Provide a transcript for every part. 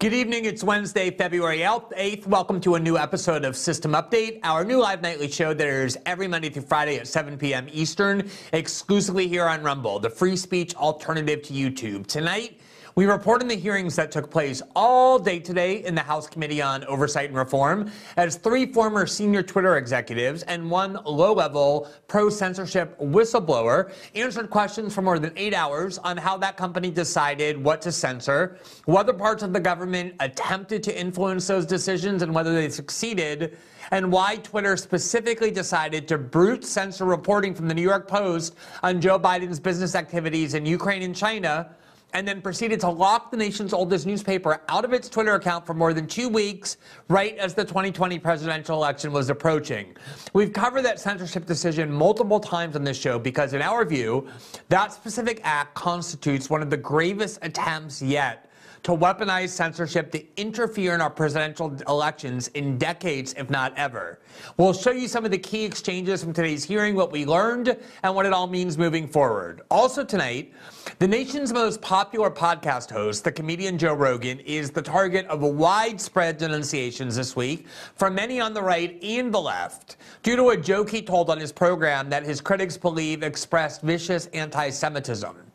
Good evening. It's Wednesday, February 8th. Welcome to a new episode of System Update, our new live nightly show that airs every Monday through Friday at 7 p.m. Eastern, exclusively here on Rumble, the free speech alternative to YouTube. Tonight, we report on the hearings that took place all day today in the House Committee on Oversight and Reform as three former senior Twitter executives and one low level pro censorship whistleblower answered questions for more than eight hours on how that company decided what to censor, whether parts of the government attempted to influence those decisions and whether they succeeded and why Twitter specifically decided to brute censor reporting from the New York Post on Joe Biden's business activities in Ukraine and China and then proceeded to lock the nation's oldest newspaper out of its Twitter account for more than two weeks, right as the 2020 presidential election was approaching. We've covered that censorship decision multiple times on this show because, in our view, that specific act constitutes one of the gravest attempts yet to weaponize censorship to interfere in our presidential elections in decades, if not ever. We'll show you some of the key exchanges from today's hearing, what we learned, and what it all means moving forward. Also, tonight, the nation's most popular podcast host, the comedian Joe Rogan, is the target of widespread denunciations this week from many on the right and the left due to a joke he told on his program that his critics believe expressed vicious anti Semitism.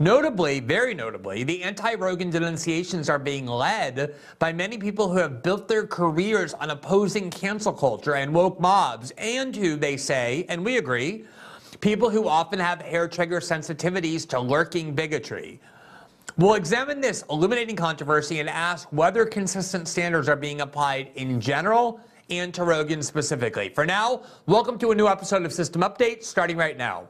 Notably, very notably, the anti Rogan denunciations are being led by many people who have built their careers on opposing cancel culture and woke mobs, and who, they say, and we agree, people who often have hair trigger sensitivities to lurking bigotry. We'll examine this illuminating controversy and ask whether consistent standards are being applied in general and to Rogan specifically. For now, welcome to a new episode of System Update starting right now.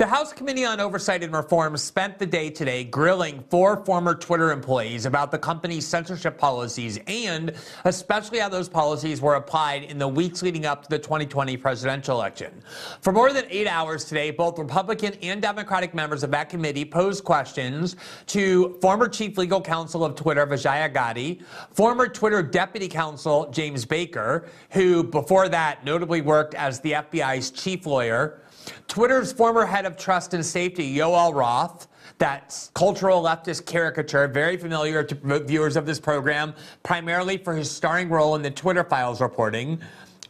The House Committee on Oversight and Reform spent the day today grilling four former Twitter employees about the company's censorship policies and especially how those policies were applied in the weeks leading up to the 2020 presidential election. For more than eight hours today, both Republican and Democratic members of that committee posed questions to former Chief Legal Counsel of Twitter, Vijaya Gadde, former Twitter Deputy Counsel, James Baker, who before that notably worked as the FBI's chief lawyer, Twitter's former head of trust and safety, Yoel Roth, that cultural leftist caricature, very familiar to viewers of this program, primarily for his starring role in the Twitter Files reporting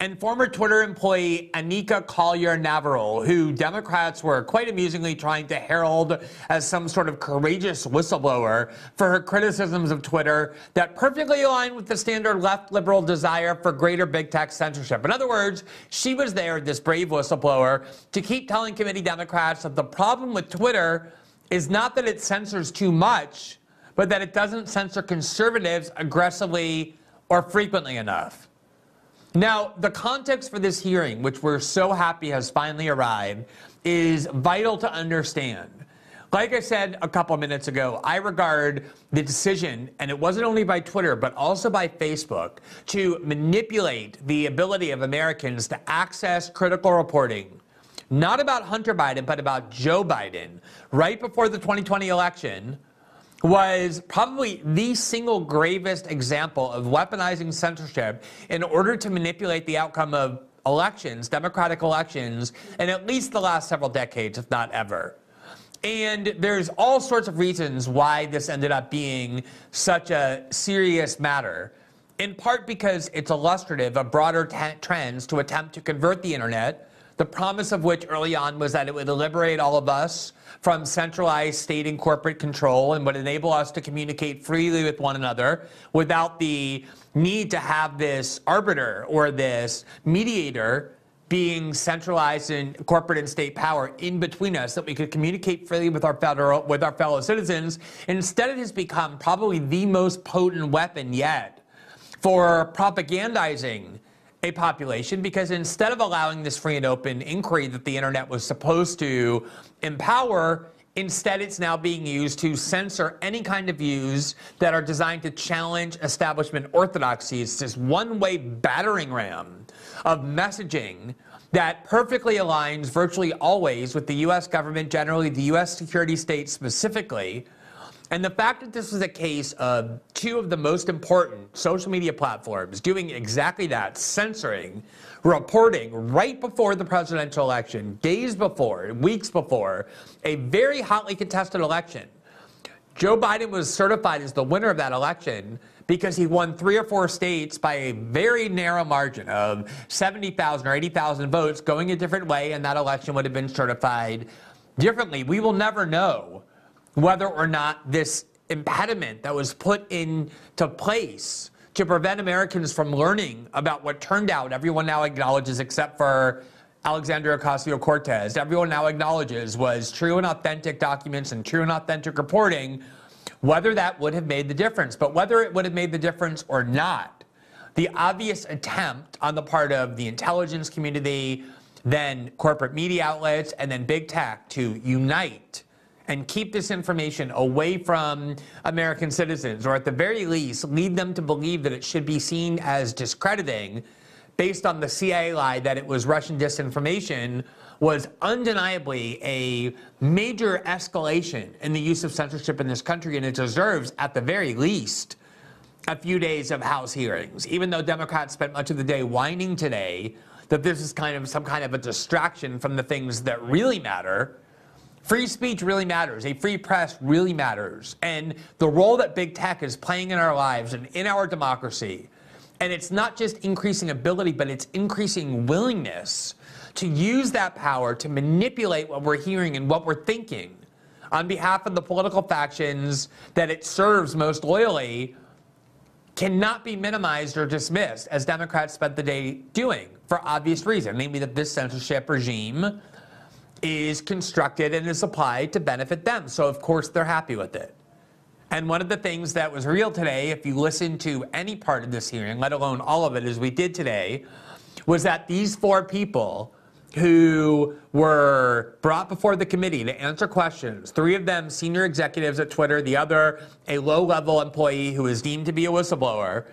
and former Twitter employee Anika Collier Navarro, who Democrats were quite amusingly trying to herald as some sort of courageous whistleblower for her criticisms of Twitter that perfectly aligned with the standard left liberal desire for greater big tech censorship. In other words, she was there, this brave whistleblower, to keep telling committee Democrats that the problem with Twitter is not that it censors too much, but that it doesn't censor conservatives aggressively or frequently enough. Now, the context for this hearing, which we're so happy has finally arrived, is vital to understand. Like I said a couple minutes ago, I regard the decision, and it wasn't only by Twitter, but also by Facebook, to manipulate the ability of Americans to access critical reporting, not about Hunter Biden, but about Joe Biden, right before the 2020 election was probably the single gravest example of weaponizing censorship in order to manipulate the outcome of elections, democratic elections, in at least the last several decades, if not ever. And there's all sorts of reasons why this ended up being such a serious matter. In part because it's illustrative of broader t- trends to attempt to convert the internet, the promise of which early on was that it would liberate all of us from centralized state and corporate control and would enable us to communicate freely with one another without the need to have this arbiter or this mediator being centralized in corporate and state power in between us that we could communicate freely with our federal with our fellow citizens. Instead it has become probably the most potent weapon yet for propagandizing a population because instead of allowing this free and open inquiry that the internet was supposed to empower, instead it's now being used to censor any kind of views that are designed to challenge establishment orthodoxy. It's this one way battering ram of messaging that perfectly aligns virtually always with the US government, generally the US security state specifically And the fact that this was a case of two of the most important social media platforms doing exactly that, censoring, reporting right before the presidential election, days before, weeks before, a very hotly contested election. Joe Biden was certified as the winner of that election because he won three or four states by a very narrow margin of 70,000 or 80,000 votes going a different way, and that election would have been certified differently. We will never know whether or not this impediment that was put into place to prevent Americans from learning about what turned out, everyone now acknowledges, except for Alexandria Ocasio Cortez, everyone now acknowledges was true and authentic documents and true and authentic reporting, whether that would have made the difference. But whether it would have made the difference or not, the obvious attempt on the part of the intelligence community, then corporate media outlets, and then big tech to unite and keep this information away from American citizens, or at the very least, lead them to believe that it should be seen as discrediting based on the CIA lie that it was Russian disinformation, was undeniably a major escalation in the use of censorship in this country, and it deserves, at the very least, a few days of House hearings. Even though Democrats spent much of the day whining today that this is kind of some kind of a distraction from the things that really matter Free speech really matters. A free press really matters. And the role that big tech is playing in our lives and in our democracy, and it's not just increasing ability, but it's increasing willingness to use that power to manipulate what we're hearing and what we're thinking on behalf of the political factions that it serves most loyally cannot be minimized or dismissed, as Democrats spent the day doing for obvious reason, namely that this censorship regime is constructed and is applied to benefit them. So, of course, they're happy with it. And one of the things that was real today, if you listen to any part of this hearing, let alone all of it as we did today, was that these four people who were brought before the committee to answer questions, three of them senior executives at Twitter, the other a low level employee who is deemed to be a whistleblower,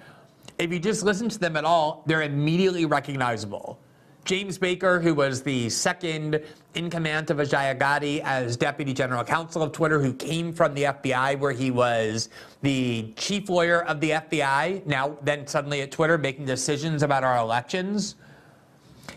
if you just listen to them at all, they're immediately recognizable. James Baker, who was the second in command of Vijaya Gadde as deputy general counsel of Twitter, who came from the FBI, where he was the chief lawyer of the FBI, now then suddenly at Twitter making decisions about our elections.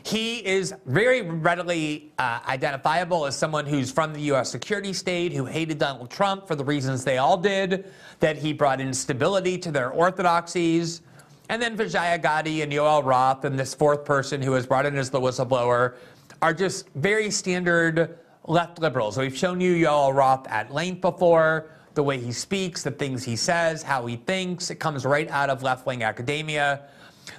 He is very readily uh, identifiable as someone who's from the U.S. security state, who hated Donald Trump for the reasons they all did, that he brought instability to their orthodoxies. And then Vijaya Gadde and Yoel Roth and this fourth person who was brought in as the whistleblower are just very standard left liberals. So we've shown you Yoel Roth at length before, the way he speaks, the things he says, how he thinks. It comes right out of left wing academia.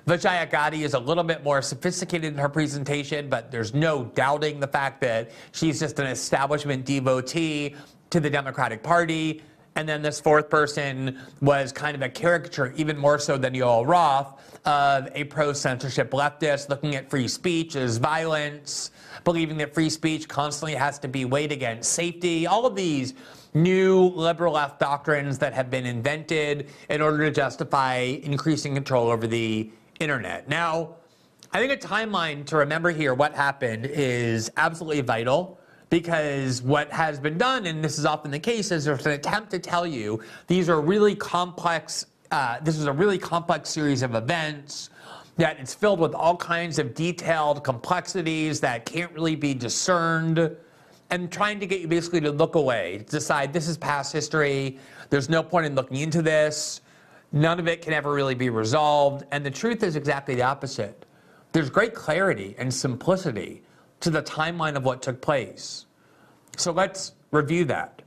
Vijaya Gadde is a little bit more sophisticated in her presentation, but there's no doubting the fact that she's just an establishment devotee to the Democratic Party. And then this fourth person was kind of a caricature, even more so than Yoel Roth, of a pro censorship leftist looking at free speech as violence, believing that free speech constantly has to be weighed against safety. All of these new liberal left doctrines that have been invented in order to justify increasing control over the internet. Now, I think a timeline to remember here what happened is absolutely vital because what has been done, and this is often the case, is there's an attempt to tell you these are really complex, uh, this is a really complex series of events, that it's filled with all kinds of detailed complexities that can't really be discerned, and trying to get you basically to look away, decide this is past history, there's no point in looking into this, none of it can ever really be resolved, and the truth is exactly the opposite. There's great clarity and simplicity to the timeline of what took place. So let's review that.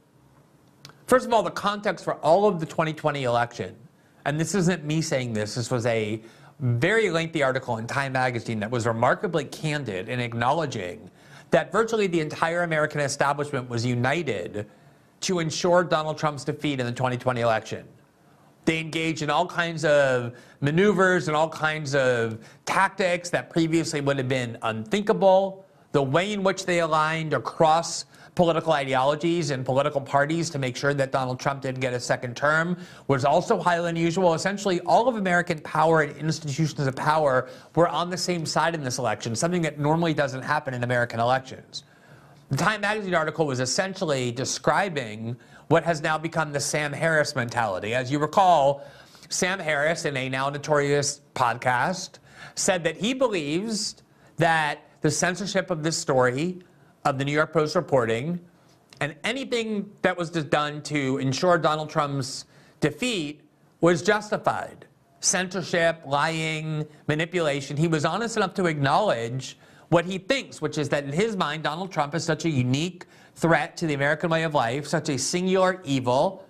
First of all, the context for all of the 2020 election, and this isn't me saying this, this was a very lengthy article in Time magazine that was remarkably candid in acknowledging that virtually the entire American establishment was united to ensure Donald Trump's defeat in the 2020 election. They engaged in all kinds of maneuvers and all kinds of tactics that previously would have been unthinkable the way in which they aligned across political ideologies and political parties to make sure that Donald Trump didn't get a second term was also highly unusual. Essentially, all of American power and institutions of power were on the same side in this election, something that normally doesn't happen in American elections. The Time Magazine article was essentially describing what has now become the Sam Harris mentality. As you recall, Sam Harris, in a now notorious podcast, said that he believes that the censorship of this story, of the New York Post reporting, and anything that was done to ensure Donald Trump's defeat was justified. Censorship, lying, manipulation. He was honest enough to acknowledge what he thinks, which is that in his mind, Donald Trump is such a unique threat to the American way of life, such a singular evil,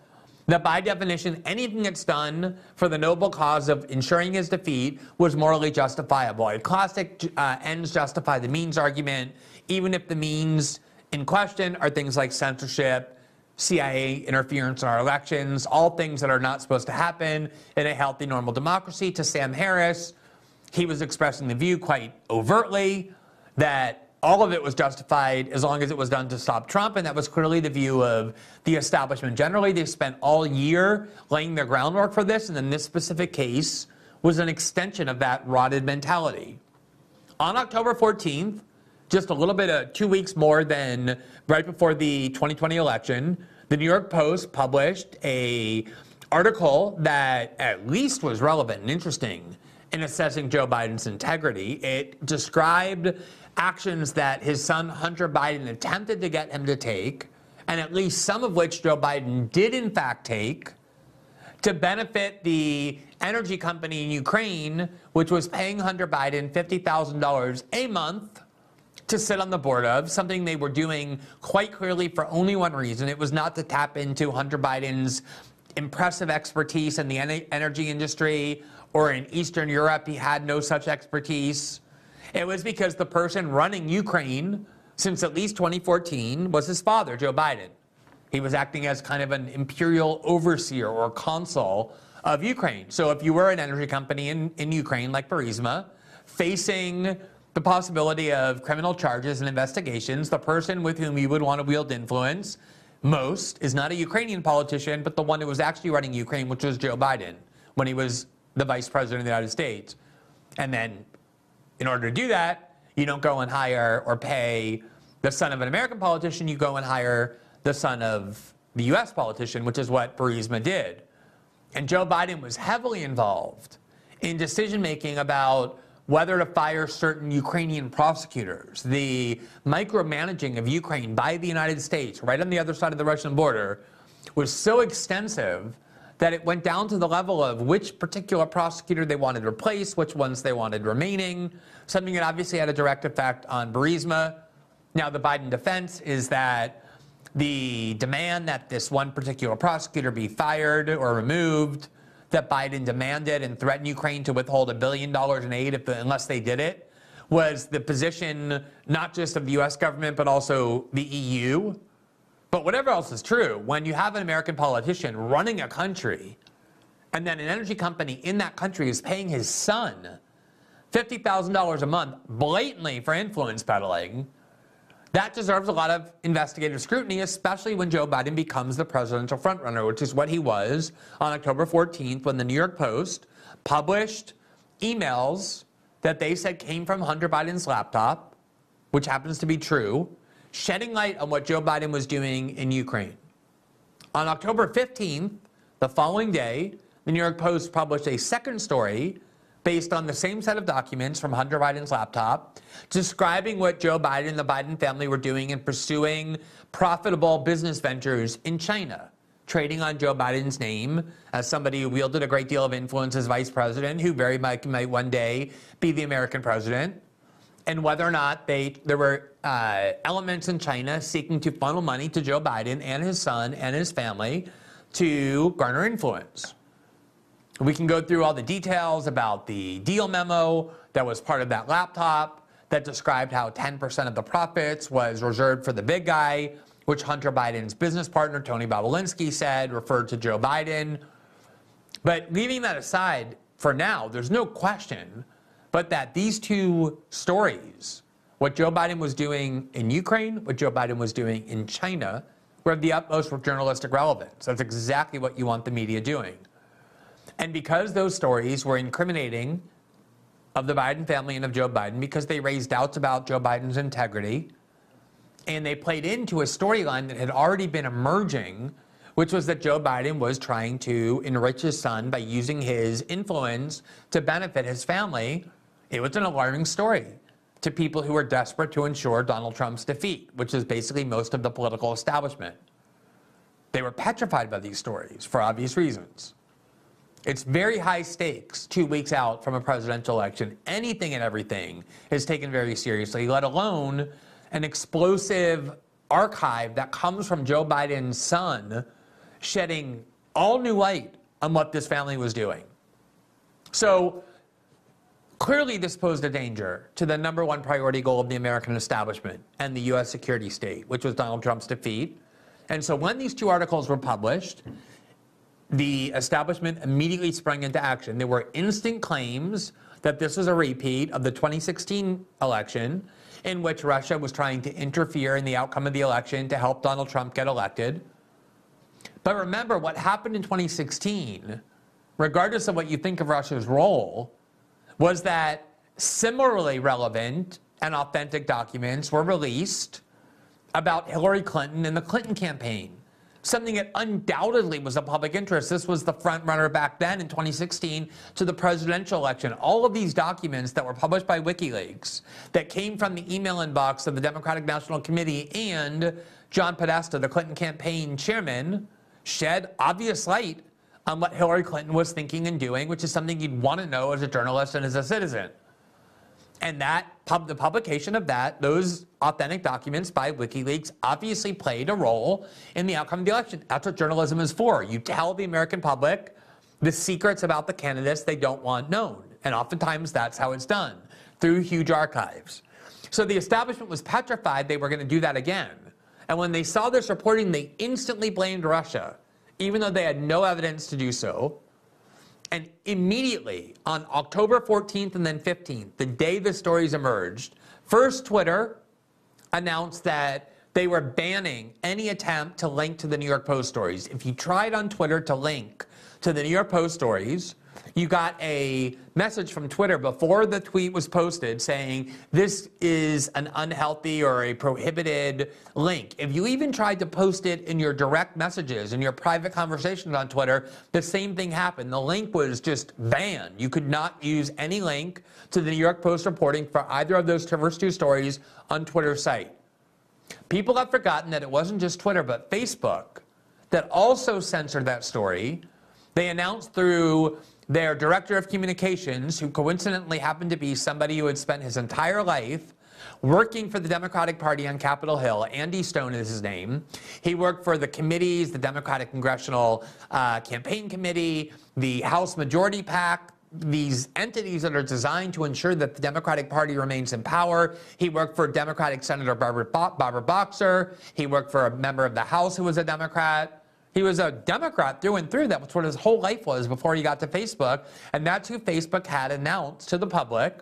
that by definition, anything that's done for the noble cause of ensuring his defeat was morally justifiable. A classic uh, ends justify the means argument, even if the means in question are things like censorship, CIA interference in our elections, all things that are not supposed to happen in a healthy, normal democracy. To Sam Harris, he was expressing the view quite overtly that all of it was justified as long as it was done to stop Trump, and that was clearly the view of the establishment generally. They spent all year laying their groundwork for this, and then this specific case was an extension of that rotted mentality. On October 14th, just a little bit of two weeks more than right before the 2020 election, the New York Post published a article that at least was relevant and interesting in assessing Joe Biden's integrity. It described actions that his son Hunter Biden attempted to get him to take, and at least some of which Joe Biden did in fact take, to benefit the energy company in Ukraine, which was paying Hunter Biden $50,000 a month to sit on the board of, something they were doing quite clearly for only one reason. It was not to tap into Hunter Biden's impressive expertise in the energy industry or in Eastern Europe. He had no such expertise. It was because the person running Ukraine since at least 2014 was his father, Joe Biden. He was acting as kind of an imperial overseer or consul of Ukraine. So if you were an energy company in, in Ukraine like Burisma, facing the possibility of criminal charges and investigations, the person with whom you would want to wield influence most is not a Ukrainian politician, but the one who was actually running Ukraine, which was Joe Biden when he was the vice president of the United States. And then, in order to do that, you don't go and hire or pay the son of an American politician, you go and hire the son of the US politician, which is what Burisma did. And Joe Biden was heavily involved in decision making about whether to fire certain Ukrainian prosecutors, the micromanaging of Ukraine by the United States, right on the other side of the Russian border, was so extensive that it went down to the level of which particular prosecutor they wanted to replace, which ones they wanted remaining, something that obviously had a direct effect on Burisma. Now, the Biden defense is that the demand that this one particular prosecutor be fired or removed that Biden demanded and threatened Ukraine to withhold a billion dollars in aid if, unless they did it was the position not just of the US government, but also the EU. But whatever else is true, when you have an American politician running a country and then an energy company in that country is paying his son $50,000 a month blatantly for influence peddling, that deserves a lot of investigative scrutiny, especially when Joe Biden becomes the presidential frontrunner, which is what he was on October 14th when the New York Post published emails that they said came from Hunter Biden's laptop, which happens to be true, shedding light on what Joe Biden was doing in Ukraine. On October 15th, the following day, the New York Post published a second story based on the same set of documents from Hunter Biden's laptop, describing what Joe Biden and the Biden family were doing in pursuing profitable business ventures in China, trading on Joe Biden's name as somebody who wielded a great deal of influence as vice president, who very much might one day be the American president, and whether or not they there were uh, elements in China seeking to funnel money to Joe Biden and his son and his family to garner influence. We can go through all the details about the deal memo that was part of that laptop that described how 10% of the profits was reserved for the big guy, which Hunter Biden's business partner, Tony Bobulinski, said referred to Joe Biden. But leaving that aside for now, there's no question but that these two stories, what Joe Biden was doing in Ukraine, what Joe Biden was doing in China, were of the utmost journalistic relevance. That's exactly what you want the media doing. And because those stories were incriminating of the Biden family and of Joe Biden, because they raised doubts about Joe Biden's integrity, And they played into a storyline that had already been emerging, which was that Joe Biden was trying to enrich his son by using his influence to benefit his family. It was an alarming story to people who were desperate to ensure Donald Trump's defeat, which is basically most of the political establishment. They were petrified by these stories for obvious reasons. It's very high stakes two weeks out from a presidential election. Anything and everything is taken very seriously, let alone an explosive archive that comes from Joe Biden's son shedding all new light on what this family was doing. So clearly, this posed a danger to the number one priority goal of the American establishment and the U.S. security state, which was Donald Trump's defeat. And so when these two articles were published, the establishment immediately sprang into action. There were instant claims that this was a repeat of the 2016 election in which Russia was trying to interfere in the outcome of the election to help Donald Trump get elected. But remember, what happened in 2016, regardless of what you think of Russia's role, was that similarly relevant and authentic documents were released about Hillary Clinton and the Clinton campaign something that undoubtedly was a public interest. This was the front runner back then in 2016 to the presidential election. All of these documents that were published by WikiLeaks that came from the email inbox of the Democratic National Committee and John Podesta, the Clinton campaign chairman, shed obvious light on what Hillary Clinton was thinking and doing, which is something you'd want to know as a journalist and as a citizen. And that pub, the publication of that, those authentic documents by WikiLeaks obviously played a role in the outcome of the election. That's what journalism is for. You tell the American public the secrets about the candidates they don't want known. And oftentimes that's how it's done through huge archives. So the establishment was petrified they were going to do that again. And when they saw this reporting, they instantly blamed Russia, even though they had no evidence to do so. And immediately on October 14th and then 15th, the day the stories emerged, first Twitter announced that they were banning any attempt to link to the New York Post stories. If you tried on Twitter to link to the New York Post stories, you got a message from Twitter before the tweet was posted saying this is an unhealthy or a prohibited link. If you even tried to post it in your direct messages, in your private conversations on Twitter, the same thing happened. The link was just banned. You could not use any link to the New York Post reporting for either of those first two stories on Twitter's site. People have forgotten that it wasn't just Twitter, but Facebook that also censored that story. They announced through their director of communications, who coincidentally happened to be somebody who had spent his entire life working for the Democratic Party on Capitol Hill. Andy Stone is his name. He worked for the committees, the Democratic Congressional uh, Campaign Committee, the House Majority PAC, these entities that are designed to ensure that the Democratic Party remains in power. He worked for Democratic Senator Barbara, Barbara Boxer. He worked for a member of the House who was a Democrat. He was a Democrat through and through. That was what his whole life was before he got to Facebook. And that's who Facebook had announced to the public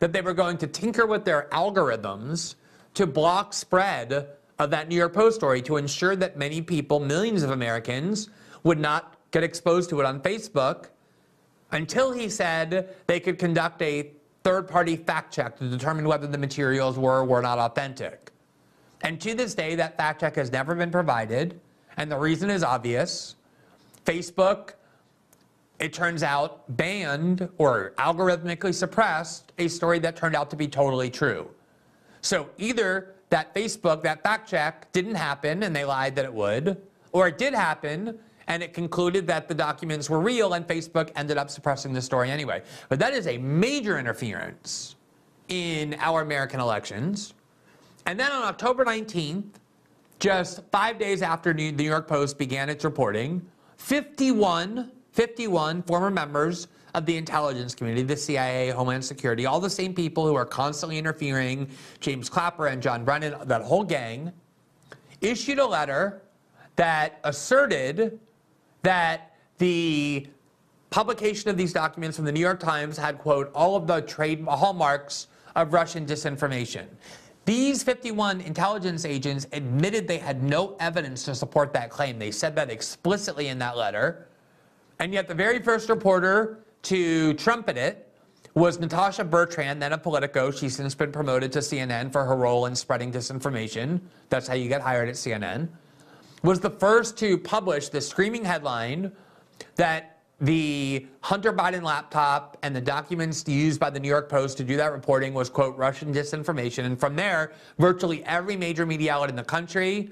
that they were going to tinker with their algorithms to block spread of that New York Post story to ensure that many people, millions of Americans, would not get exposed to it on Facebook until he said they could conduct a third party fact check to determine whether the materials were or were not authentic. And to this day, that fact check has never been provided. And the reason is obvious. Facebook, it turns out, banned or algorithmically suppressed a story that turned out to be totally true. So either that Facebook, that fact check didn't happen and they lied that it would, or it did happen and it concluded that the documents were real and Facebook ended up suppressing the story anyway. But that is a major interference in our American elections. And then on October 19th, just five days after the New York Post began its reporting, 51, 51 former members of the intelligence community, the CIA, Homeland Security, all the same people who are constantly interfering, James Clapper and John Brennan, that whole gang, issued a letter that asserted that the publication of these documents from the New York Times had, quote, all of the trade hallmarks of Russian disinformation. These 51 intelligence agents admitted they had no evidence to support that claim. They said that explicitly in that letter. And yet, the very first reporter to trumpet it was Natasha Bertrand, then a Politico. She's since been promoted to CNN for her role in spreading disinformation. That's how you get hired at CNN. Was the first to publish the screaming headline that the Hunter Biden laptop and the documents used by the New York Post to do that reporting was, quote, Russian disinformation. And from there, virtually every major media outlet in the country,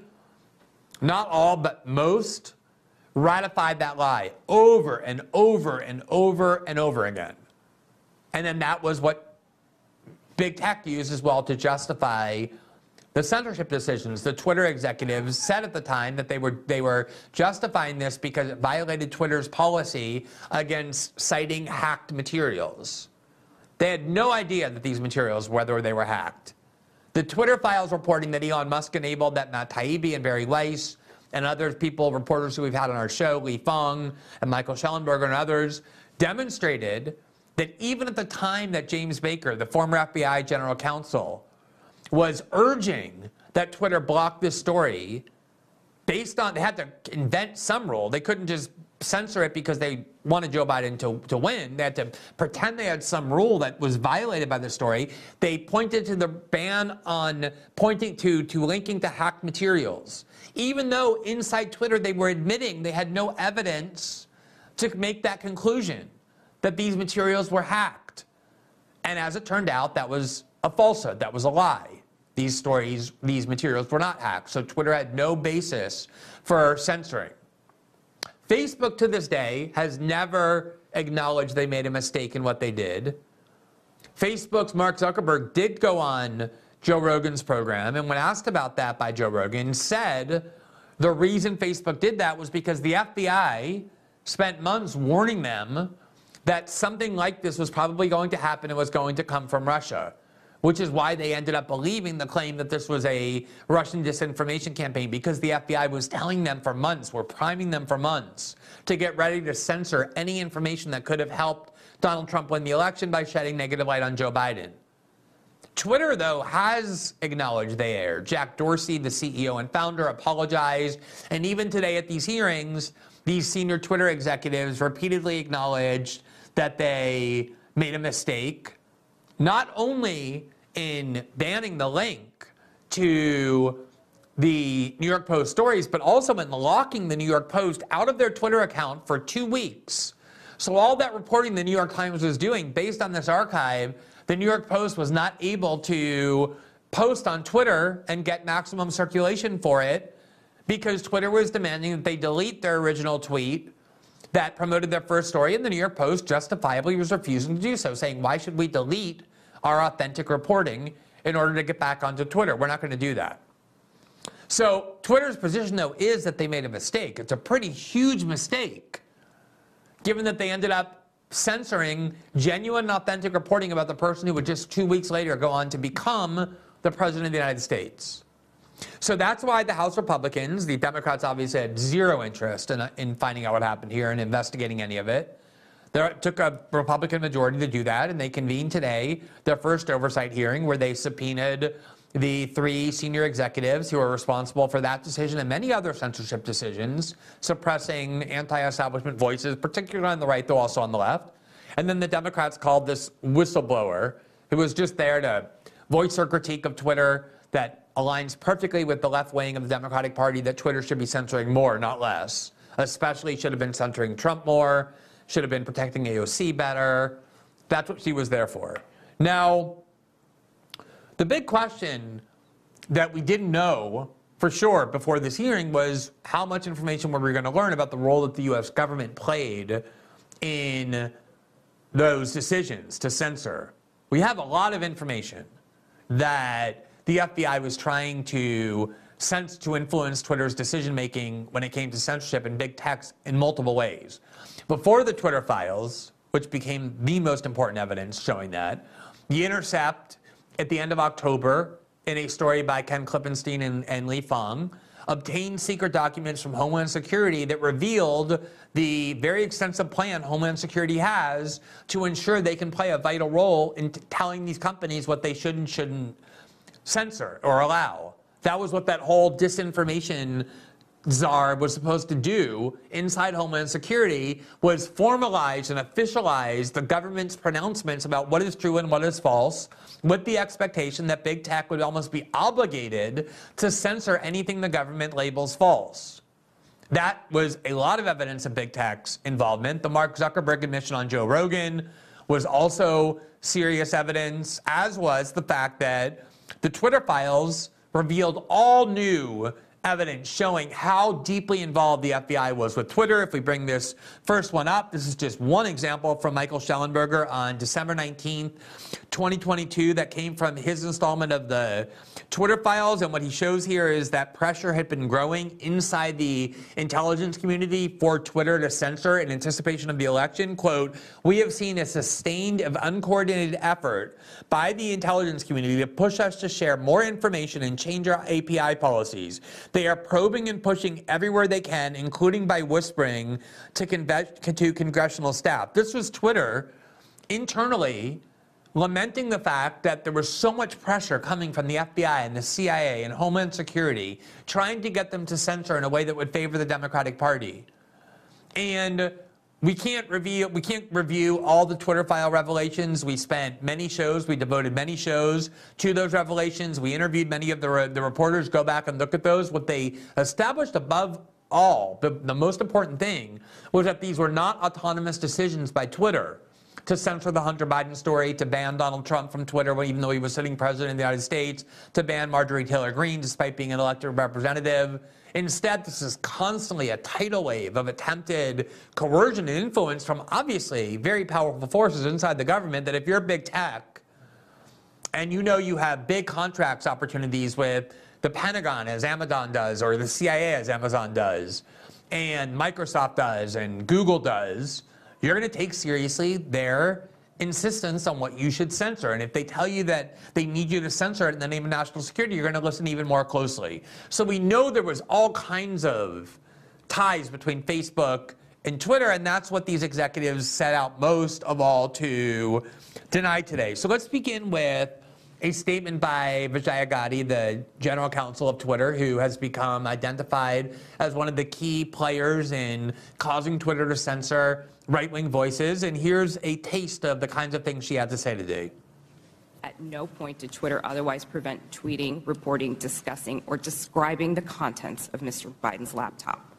not all, but most, ratified that lie over and over and over and over again. And then that was what big tech used as well to justify the censorship decisions. The Twitter executives said at the time that they were they were justifying this because it violated Twitter's policy against citing hacked materials. They had no idea that these materials, whether they were hacked. The Twitter files reporting that Elon Musk enabled that Matt Taibbi and Bari Weiss and other people, reporters who we've had on our show, Lee Fang and Michael Shellenberger and others, demonstrated that even at the time that James Baker, the former FBI general counsel, was urging that Twitter block this story based on, they had to invent some rule. They couldn't just censor it because they wanted Joe Biden to, to win. They had to pretend they had some rule that was violated by the story. They pointed to the ban on pointing to, to linking to hacked materials. Even though inside Twitter they were admitting they had no evidence to make that conclusion that these materials were hacked. And as it turned out, that was a falsehood, that was a lie. These stories, these materials were not hacked. So Twitter had no basis for censoring. Facebook to this day has never acknowledged they made a mistake in what they did. Facebook's Mark Zuckerberg did go on Joe Rogan's program, and when asked about that by Joe Rogan, said the reason Facebook did that was because the FBI spent months warning them that something like this was probably going to happen and was going to come from Russia, which is why they ended up believing the claim that this was a Russian disinformation campaign because the FBI was telling them for months, were priming them for months to get ready to censor any information that could have helped Donald Trump win the election by shedding negative light on Joe Biden. Twitter, though, has acknowledged they erred. Jack Dorsey, the CEO and founder, apologized. And even today at these hearings, these senior Twitter executives repeatedly acknowledged that they made a mistake, not only in banning the link to the New York Post stories, but also in locking the New York Post out of their Twitter account for two weeks. So, all that reporting the New York Times was doing based on this archive, the New York Post was not able to post on Twitter and get maximum circulation for it because Twitter was demanding that they delete their original tweet that promoted their first story, and the New York Post justifiably was refusing to do so, saying, Why should we delete our authentic reporting in order to get back onto Twitter? We're not going to do that. So, Twitter's position, though, is that they made a mistake. It's a pretty huge mistake, given that they ended up censoring genuine authentic reporting about the person who would just two weeks later go on to become the President of the United States. So that's why the House Republicans, the Democrats obviously had zero interest in, uh, in finding out what happened here and investigating any of it. There took a Republican majority to do that, and they convened today their first oversight hearing where they subpoenaed the three senior executives who are responsible for that decision and many other censorship decisions, suppressing anti establishment voices, particularly on the right, though also on the left. And then the Democrats called this whistleblower, who was just there to voice her critique of Twitter that aligns perfectly with the left wing of the Democratic Party that Twitter should be censoring more, not less. Especially should have been censoring Trump more, should have been protecting AOC better. That's what she was there for. Now, the big question that we didn't know for sure before this hearing was how much information were we going to learn about the role that the US government played in those decisions to censor. We have a lot of information that the FBI was trying to sense to influence Twitter's decision making when it came to censorship and big tech in multiple ways. Before the Twitter files, which became the most important evidence showing that, The Intercept at the end of October, in a story by Ken Klippenstein and, and Lee Fang, obtained secret documents from Homeland Security that revealed the very extensive plan Homeland Security has to ensure they can play a vital role in telling these companies what they should and shouldn't censor or allow. That was what that whole disinformation czar was supposed to do inside Homeland Security was formalize and officialize the government's pronouncements about what is true and what is false, with the expectation that big tech would almost be obligated to censor anything the government labels false. That was a lot of evidence of big tech's involvement. The Mark Zuckerberg admission on Joe Rogan was also serious evidence, as was the fact that the Twitter files revealed all new evidence showing how deeply involved the FBI was with Twitter. If we bring this first one up, this is just one example from Michael Shellenberger on December 19th, 2022, that came from his installment of the Twitter files. And what he shows here is that pressure had been growing inside the intelligence community for Twitter to censor in anticipation of the election. Quote, we have seen a sustained of uncoordinated effort by the intelligence community to push us to share more information and change our API policies. They are probing and pushing everywhere they can, including by whispering to, to congressional staff. This was Twitter internally lamenting the fact that there was so much pressure coming from the FBI and the CIA and Homeland Security trying to get them to censor in a way that would favor the Democratic Party. And we can't review we can't review all the Twitter file revelations. We spent many shows, we devoted many shows to those revelations. We interviewed many of the, the reporters. Go back and look at those. What they established above all, the, the most important thing was that these were not autonomous decisions by Twitter to censor the Hunter Biden story, to ban Donald Trump from Twitter, even though he was sitting president of the United States, to ban Marjorie Taylor Greene despite being an elected representative. Instead, this is constantly a tidal wave of attempted coercion and influence from obviously very powerful forces inside the government that if you're big tech and you know you have big contracts opportunities with the Pentagon as Amazon does or the CIA as Amazon does and Microsoft does and Google does, you're going to take seriously their insistence on what you should censor. And if they tell you that they need you to censor it in the name of national security, you're going to listen even more closely. So we know there was all kinds of ties between Facebook and Twitter, and that's what these executives set out most of all to deny today. So let's begin with a statement by Vijaya Gadde, the general counsel of Twitter, who has become identified as one of the key players in causing Twitter to censor right wing voices. And here's a taste of the kinds of things she had to say today. At no point did Twitter otherwise prevent tweeting, reporting, discussing, or describing the contents of Mr. Biden's laptop.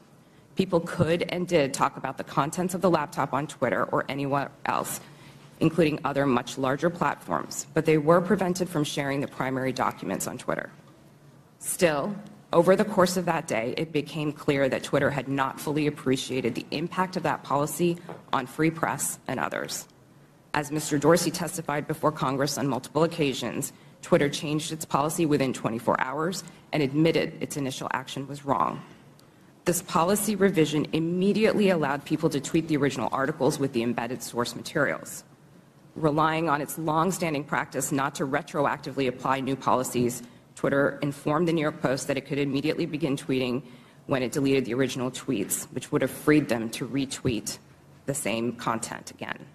People could and did talk about the contents of the laptop on Twitter or anywhere else including other much larger platforms, but they were prevented from sharing the primary documents on Twitter. Still, over the course of that day, it became clear that Twitter had not fully appreciated the impact of that policy on free press and others. As Mr. Dorsey testified before Congress on multiple occasions, Twitter changed its policy within 24 hours and admitted its initial action was wrong. This policy revision immediately allowed people to tweet the original articles with the embedded source materials relying on its longstanding practice not to retroactively apply new policies, Twitter informed the New York Post that it could immediately begin tweeting when it deleted the original tweets, which would have freed them to retweet the same content again.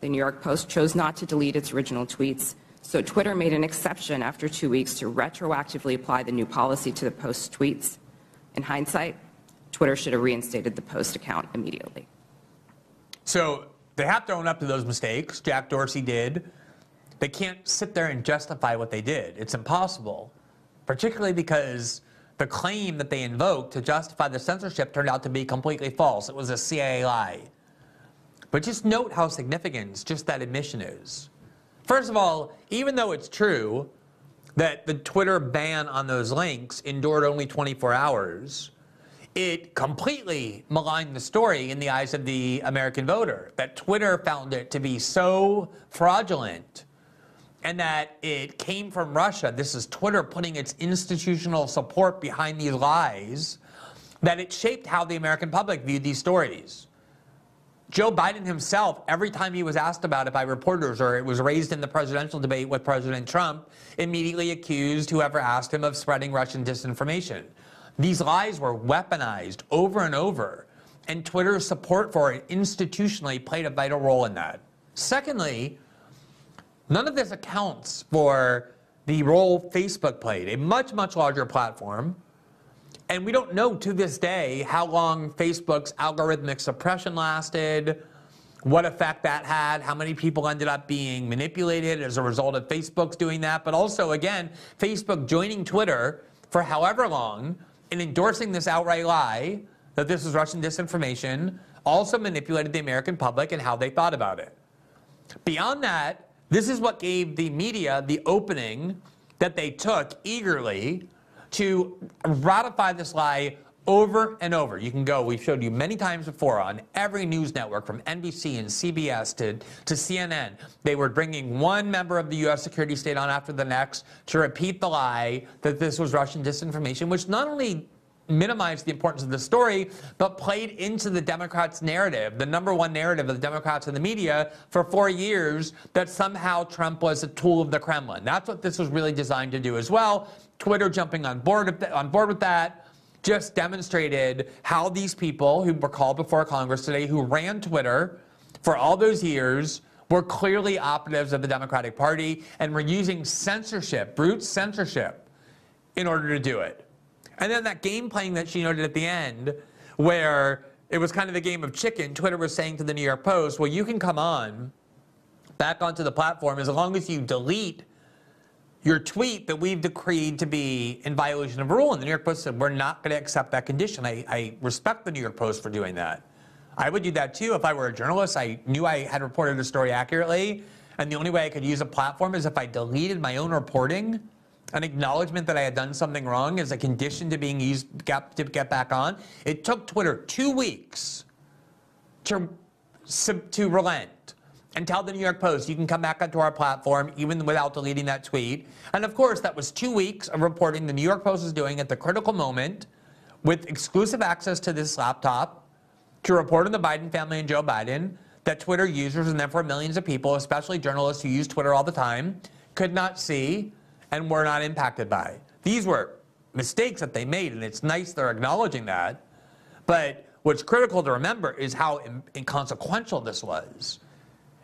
The New York Post chose not to delete its original tweets, so Twitter made an exception after two weeks to retroactively apply the new policy to the Post's tweets. In hindsight, Twitter should have reinstated the Post account immediately. So they have to own up to those mistakes. Jack Dorsey did. They can't sit there and justify what they did. It's impossible, particularly because the claim that they invoked to justify the censorship turned out to be completely false. It was a CIA lie. But just note how significant just that admission is. First of all, even though it's true that the Twitter ban on those links endured only 24 hours, it completely maligned the story in the eyes of the American voter. That Twitter found it to be so fraudulent and that it came from Russia. This is Twitter putting its institutional support behind these lies, that it shaped how the American public viewed these stories. Joe Biden himself, every time he was asked about it by reporters or it was raised in the presidential debate with President Trump, immediately accused whoever asked him of spreading Russian disinformation. These lies were weaponized over and over, and Twitter's support for it institutionally played a vital role in that. Secondly, none of this accounts for the role Facebook played, a much, much larger platform, And we don't know to this day how long Facebook's algorithmic suppression lasted, what effect that had, how many people ended up being manipulated as a result of Facebook's doing that. But also, again, Facebook joining Twitter for however long and endorsing this outright lie that this was Russian disinformation also manipulated the American public and how they thought about it. Beyond that, this is what gave the media the opening that they took eagerly to ratify this lie over and over. You can go, we've showed you many times before on every news network from NBC and CBS to, to CNN. They were bringing one member of the U.S. security state on after the next to repeat the lie that this was Russian disinformation, which not only minimized the importance of the story, but played into the Democrats' narrative, the number one narrative of the Democrats in the media for four years, that somehow Trump was a tool of the Kremlin. That's what this was really designed to do as well. Twitter jumping on board on board with that just demonstrated how these people who were called before Congress today, who ran Twitter for all those years, were clearly operatives of the Democratic Party and were using censorship, brute censorship, in order to do it. And then that game playing that she noted at the end, where it was kind of the game of chicken, Twitter was saying to the New York Post, well, you can come on back onto the platform as long as you delete your tweet that we've decreed to be in violation of rule. And the New York Post said, we're not going to accept that condition. I, I, respect the New York Post for doing that. I would do that too if I were a journalist. I knew I had reported a story accurately. And the only way I could use a platform is if I deleted my own reporting an acknowledgement that I had done something wrong as a condition to being used to get back on. It took Twitter two weeks to, to relent and tell the New York Post you can come back onto our platform even without deleting that tweet. And of course, that was two weeks of reporting the New York Post is doing at the critical moment with exclusive access to this laptop to report on the Biden family and Joe Biden that Twitter users and therefore millions of people, especially journalists who use Twitter all the time, could not see and were not impacted by. These were mistakes that they made, and it's nice they're acknowledging that. But what's critical to remember is how inconsequential this was.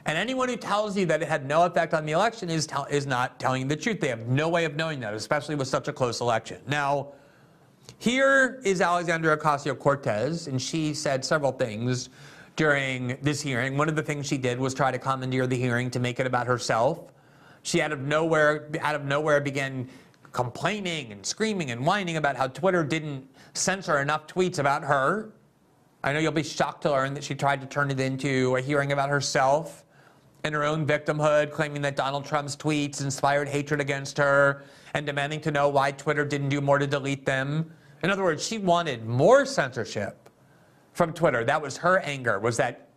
And anyone who tells you that it had no effect on the election is, is not telling you the truth. They have no way of knowing that, especially with such a close election. Now, here is Alexandria Ocasio Cortez, and she said several things during this hearing. One of the things she did was try to commandeer the hearing to make it about herself. She out of nowhere, out of nowhere began complaining and screaming and whining about how Twitter didn't censor enough tweets about her. I know you'll be shocked to learn that she tried to turn it into a hearing about herself and her own victimhood, claiming that Donald Trump's tweets inspired hatred against her and demanding to know why Twitter didn't do more to delete them. In other words, she wanted more censorship from Twitter. That was her anger, was that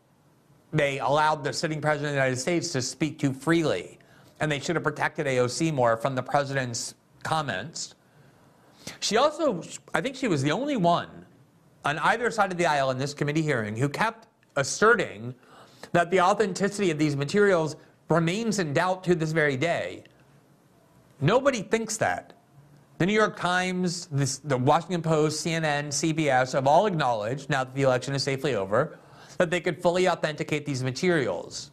they allowed the sitting president of the United States to speak too freely and they should have protected AOC more from the president's comments. She also, I think she was the only one on either side of the aisle in this committee hearing who kept asserting that the authenticity of these materials remains in doubt to this very day. Nobody thinks that. The New York Times, this, the Washington Post, CNN, CBS have all acknowledged, now that the election is safely over, that they could fully authenticate these materials.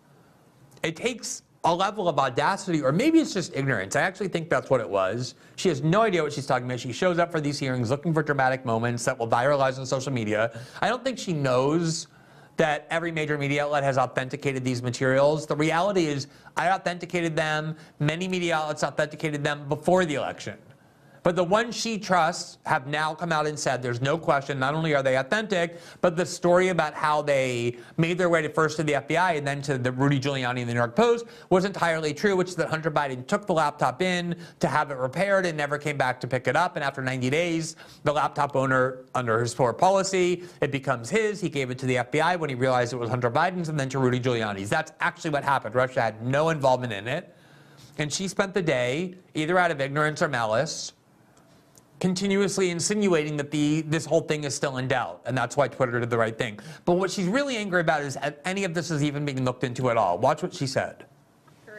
It takes a level of audacity, or maybe it's just ignorance. I actually think that's what it was. She has no idea what she's talking about. She shows up for these hearings looking for dramatic moments that will viralize on social media. I don't think she knows that every major media outlet has authenticated these materials. The reality is, I authenticated them, many media outlets authenticated them before the election. But the ones she trusts have now come out and said there's no question, not only are they authentic, but the story about how they made their way to first to the FBI and then to the Rudy Giuliani and the New York Post was entirely true, which is that Hunter Biden took the laptop in to have it repaired and never came back to pick it up. And after 90 days, the laptop owner, under his poor policy, it becomes his. He gave it to the FBI when he realized it was Hunter Biden's and then to Rudy Giuliani's. That's actually what happened. Russia had no involvement in it. And she spent the day, either out of ignorance or malice, continuously insinuating that the this whole thing is still in doubt, and that's why Twitter did the right thing. But what she's really angry about is any of this is even being looked into at all. Watch what she said.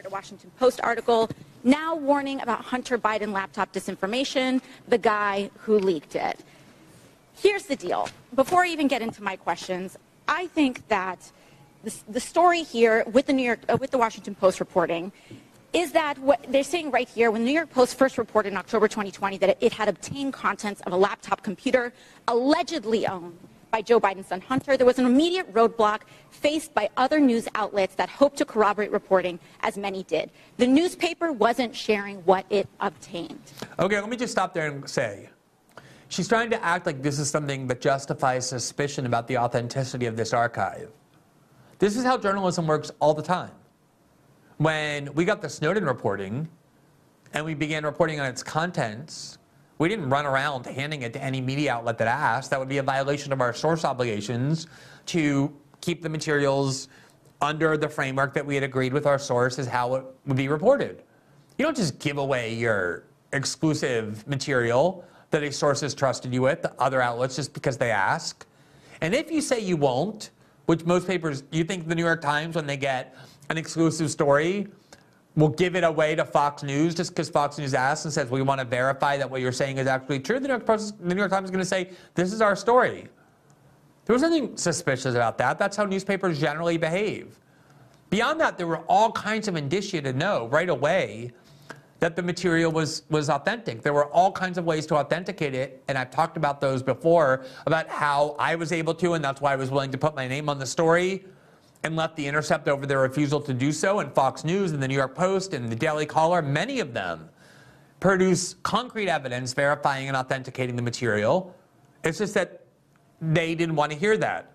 A Washington Post article now warning about Hunter Biden laptop disinformation, the guy who leaked it. Here's the deal. Before I even get into my questions, I think that the, the story here with the New York, uh, with the Washington Post reporting is that what they're saying right here when the New York Post first reported in October 2020 that it had obtained contents of a laptop computer allegedly owned by Joe Biden's son Hunter, there was an immediate roadblock faced by other news outlets that hoped to corroborate reporting, as many did. The newspaper wasn't sharing what it obtained. Okay, let me just stop there and say she's trying to act like this is something that justifies suspicion about the authenticity of this archive. This is how journalism works all the time. When we got the Snowden reporting and we began reporting on its contents, we didn't run around handing it to any media outlet that asked. That would be a violation of our source obligations to keep the materials under the framework that we had agreed with our source is how it would be reported. You don't just give away your exclusive material that a source has trusted you with to other outlets just because they ask. And if you say you won't, which most papers, you think the New York Times, when they get an exclusive story, we'll give it away to Fox News just because Fox News asks and says, we want to verify that what you're saying is actually true. The New York, Post, the New York Times is going to say, this is our story. There was nothing suspicious about that. That's how newspapers generally behave. Beyond that, there were all kinds of indicia to know right away that the material was, was authentic. There were all kinds of ways to authenticate it, and I've talked about those before, about how I was able to, and that's why I was willing to put my name on the story and left The Intercept over their refusal to do so, and Fox News and the New York Post and the Daily Caller, many of them produce concrete evidence verifying and authenticating the material. It's just that they didn't want to hear that.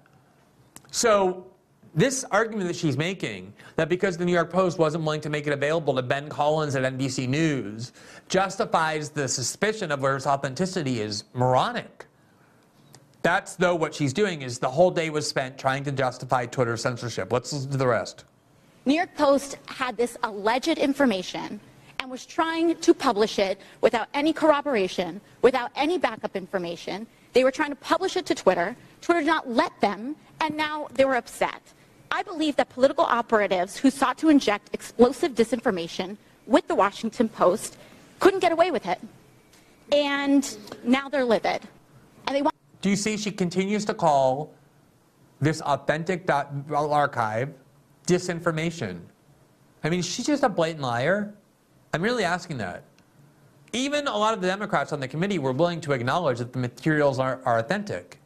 So this argument that she's making, that because the New York Post wasn't willing to make it available to Ben Collins at NBC News, justifies the suspicion of where its authenticity is moronic. That's, though, what she's doing is the whole day was spent trying to justify Twitter censorship. Let's listen to the rest. New York Post had this alleged information and was trying to publish it without any corroboration, without any backup information. They were trying to publish it to Twitter. Twitter did not let them, and now they were upset. I believe that political operatives who sought to inject explosive disinformation with the Washington Post couldn't get away with it. And now they're livid. And they want Do you see she continues to call this authentic archive disinformation? I mean, she's just a blatant liar. I'm really asking that. Even a lot of the Democrats on the committee were willing to acknowledge that the materials are, are authentic.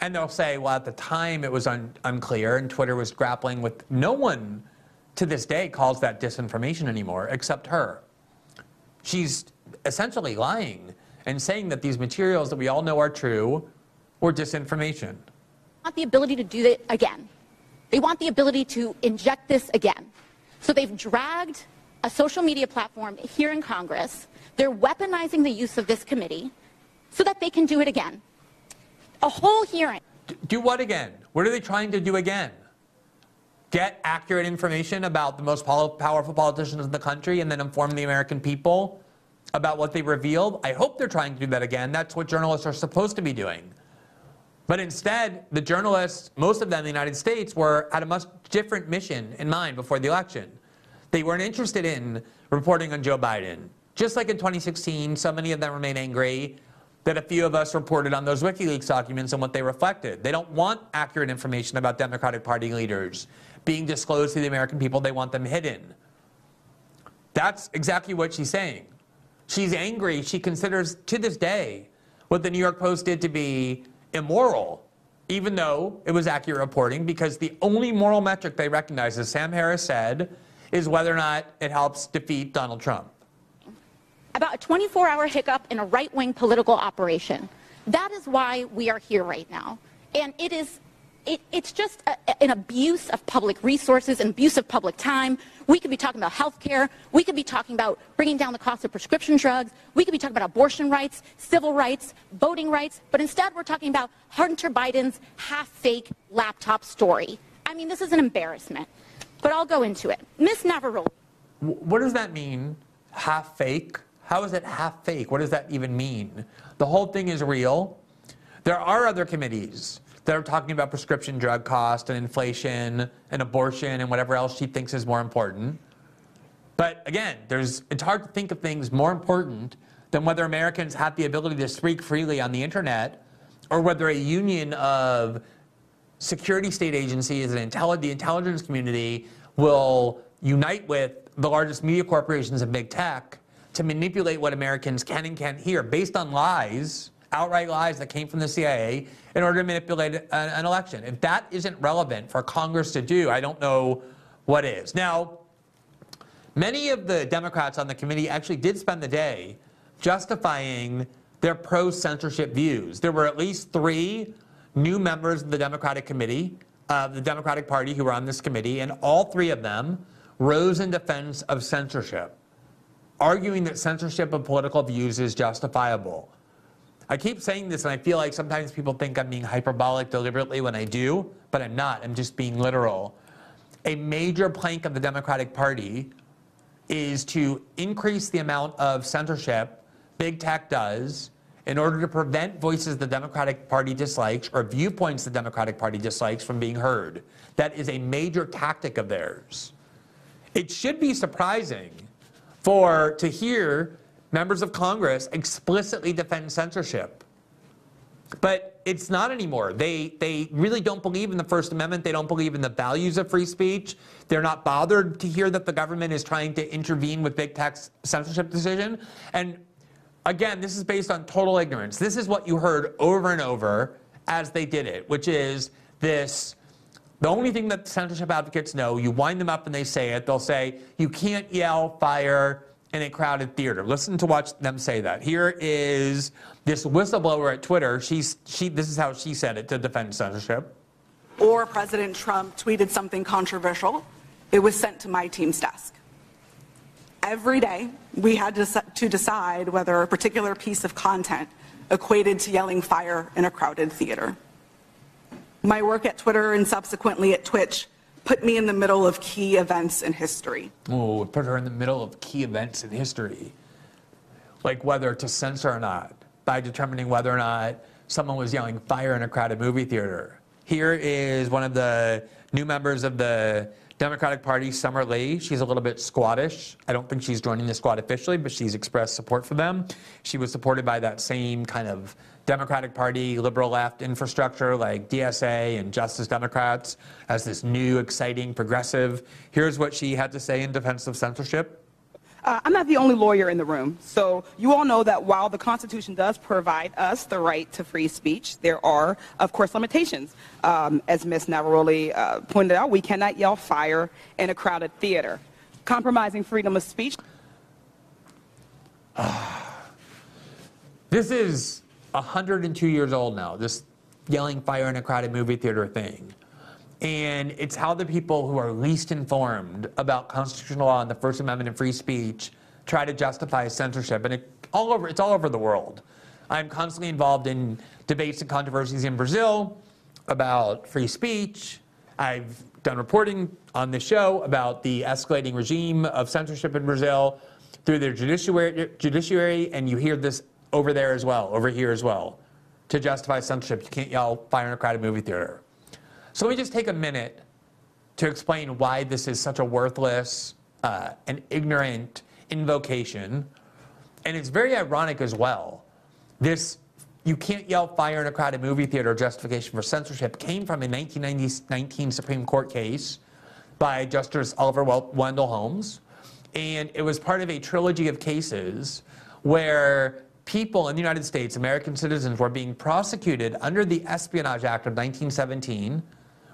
And they'll say, well, at the time it was un- unclear and Twitter was grappling with. No one to this day calls that disinformation anymore except her. She's essentially lying and saying that these materials that we all know are true were disinformation. want the ability to do it again. They want the ability to inject this again. So they've dragged a social media platform here in Congress. They're weaponizing the use of this committee so that they can do it again. A whole hearing. Do what again? What are they trying to do again? Get accurate information about the most powerful politicians in the country and then inform the American people about what they revealed? I hope they're trying to do that again. That's what journalists are supposed to be doing. But instead, the journalists, most of them in the United States, were had a much different mission in mind before the election. They weren't interested in reporting on Joe Biden. Just like in 2016, so many of them remain angry that a few of us reported on those WikiLeaks documents and what they reflected. They don't want accurate information about Democratic Party leaders being disclosed to the American people. They want them hidden. That's exactly what she's saying. She's angry. She considers to this day what the New York Post did to be immoral, even though it was accurate reporting, because the only moral metric they recognize, as Sam Harris said, is whether or not it helps defeat Donald Trump. about a 24 hour hiccup in a right wing political operation. That is why we are here right now. And it is. It, it's just a, an abuse of public resources, an abuse of public time. We could be talking about health care. We could be talking about bringing down the cost of prescription drugs. We could be talking about abortion rights, civil rights, voting rights. But instead, we're talking about Hunter Biden's half fake laptop story. I mean, this is an embarrassment. But I'll go into it. Miss Navaroli, What does that mean? Half fake? How is it half fake? What does that even mean? The whole thing is real. There are other committees that are talking about prescription drug cost and inflation and abortion and whatever else she thinks is more important. But again, there's, it's hard to think of things more important than whether Americans have the ability to speak freely on the internet or whether a union of security state agencies and intelli- the intelligence community will unite with the largest media corporations and big tech to manipulate what Americans can and can't hear based on lies, outright lies that came from the CIA in order to manipulate an, an election. If that isn't relevant for Congress to do, I don't know what is. Now, many of the Democrats on the committee actually did spend the day justifying their pro censorship views. There were at least three new members of the Democratic Committee, uh, the Democratic Party, who were on this committee, and all three of them rose in defense of censorship, arguing that censorship of political views is justifiable. I keep saying this, and I feel like sometimes people think I'm being hyperbolic deliberately when I do, but I'm not. I'm just being literal. A major plank of the Democratic Party is to increase the amount of censorship big tech does in order to prevent voices the Democratic Party dislikes or viewpoints the Democratic Party dislikes from being heard. That is a major tactic of theirs. It should be surprising for to hear members of Congress explicitly defend censorship. But it's not anymore. They, they really don't believe in the First Amendment. They don't believe in the values of free speech. They're not bothered to hear that the government is trying to intervene with big tech's censorship decision. And again, this is based on total ignorance. This is what you heard over and over as they did it, which is this the only thing that censorship advocates know, you wind them up and they say it, they'll say, you can't yell fire in a crowded theater. Listen to watch them say that. Here is this whistleblower at Twitter. She's, she, this is how she said it to defend censorship. Or President Trump tweeted something controversial, it was sent to my team's desk. Every day, we had to, to decide whether a particular piece of content equated to yelling fire in a crowded theater. My work at Twitter and subsequently at Twitch put me in the middle of key events in history. Oh, put her in the middle of key events in history. Like whether to censor or not, by determining whether or not someone was yelling fire in a crowded movie theater. Here is one of the new members of the Democratic Party, Summer Lee. She's a little bit squattish. I don't think she's joining the squad officially, but she's expressed support for them. She was supported by that same kind of Democratic Party, liberal left infrastructure like DSA and Justice Democrats as this new, exciting, progressive. Here's what she had to say in defense of censorship. Uh, I'm not the only lawyer in the room, so you all know that while the Constitution does provide us the right to free speech, there are, of course, limitations. Um, as Ms. Navaroli uh, pointed out, we cannot yell fire in a crowded theater. Compromising freedom of speech. this is 102 years old now, this yelling fire in a crowded movie theater thing. And it's how the people who are least informed about constitutional law and the First Amendment and free speech try to justify censorship. And it, all over, it's all over the world. I'm constantly involved in debates and controversies in Brazil about free speech. I've done reporting on this show about the escalating regime of censorship in Brazil through their judiciary, judiciary and you hear this over there as well, over here as well. To justify censorship, you can't yell fire in a crowded movie theater. So let me just take a minute to explain why this is such a worthless uh, and ignorant invocation. And it's very ironic as well. This you can't yell fire in a crowded movie theater justification for censorship came from a 1919 Supreme Court case by Justice Oliver Wendell Holmes. And it was part of a trilogy of cases where people in the United States, American citizens, were being prosecuted under the Espionage Act of 1917,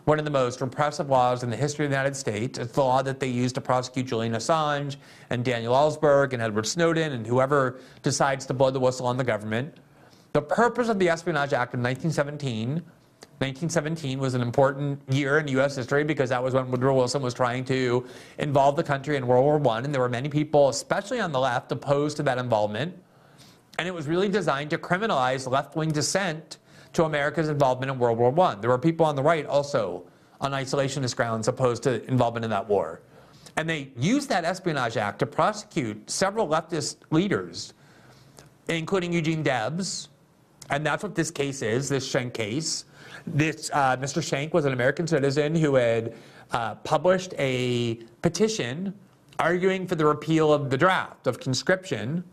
one of the most repressive laws in the history of the United States. It's the law that they used to prosecute Julian Assange and Daniel Ellsberg and Edward Snowden and whoever decides to blow the whistle on the government. The purpose of the Espionage Act of 1917 1917 was an important year in U.S. history because that was when Woodrow Wilson was trying to involve the country in World War I, and there were many people, especially on the left, opposed to that involvement. And it was really designed to criminalize left wing dissent to America's involvement in World War I. There were people on the right also on isolationist grounds opposed to involvement in that war. And they used that Espionage Act to prosecute several leftist leaders, including Eugene Debs. And that's what this case is, this Schenck case. This, uh, Mr. Schenck was an American citizen who had uh, published a petition arguing for the repeal of the draft of conscription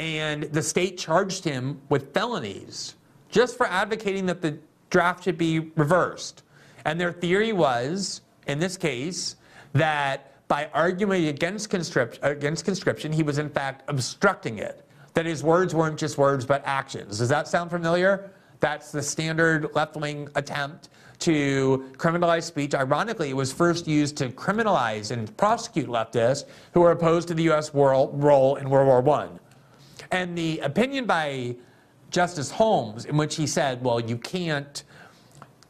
and the state charged him with felonies just for advocating that the draft should be reversed. And their theory was, in this case, that by arguing against conscription, against conscription, he was in fact obstructing it. That his words weren't just words, but actions. Does that sound familiar? That's the standard left wing attempt to criminalize speech. Ironically, it was first used to criminalize and prosecute leftists who were opposed to the U.S. Role in World War I. And the opinion by Justice Holmes, in which he said, well, you can't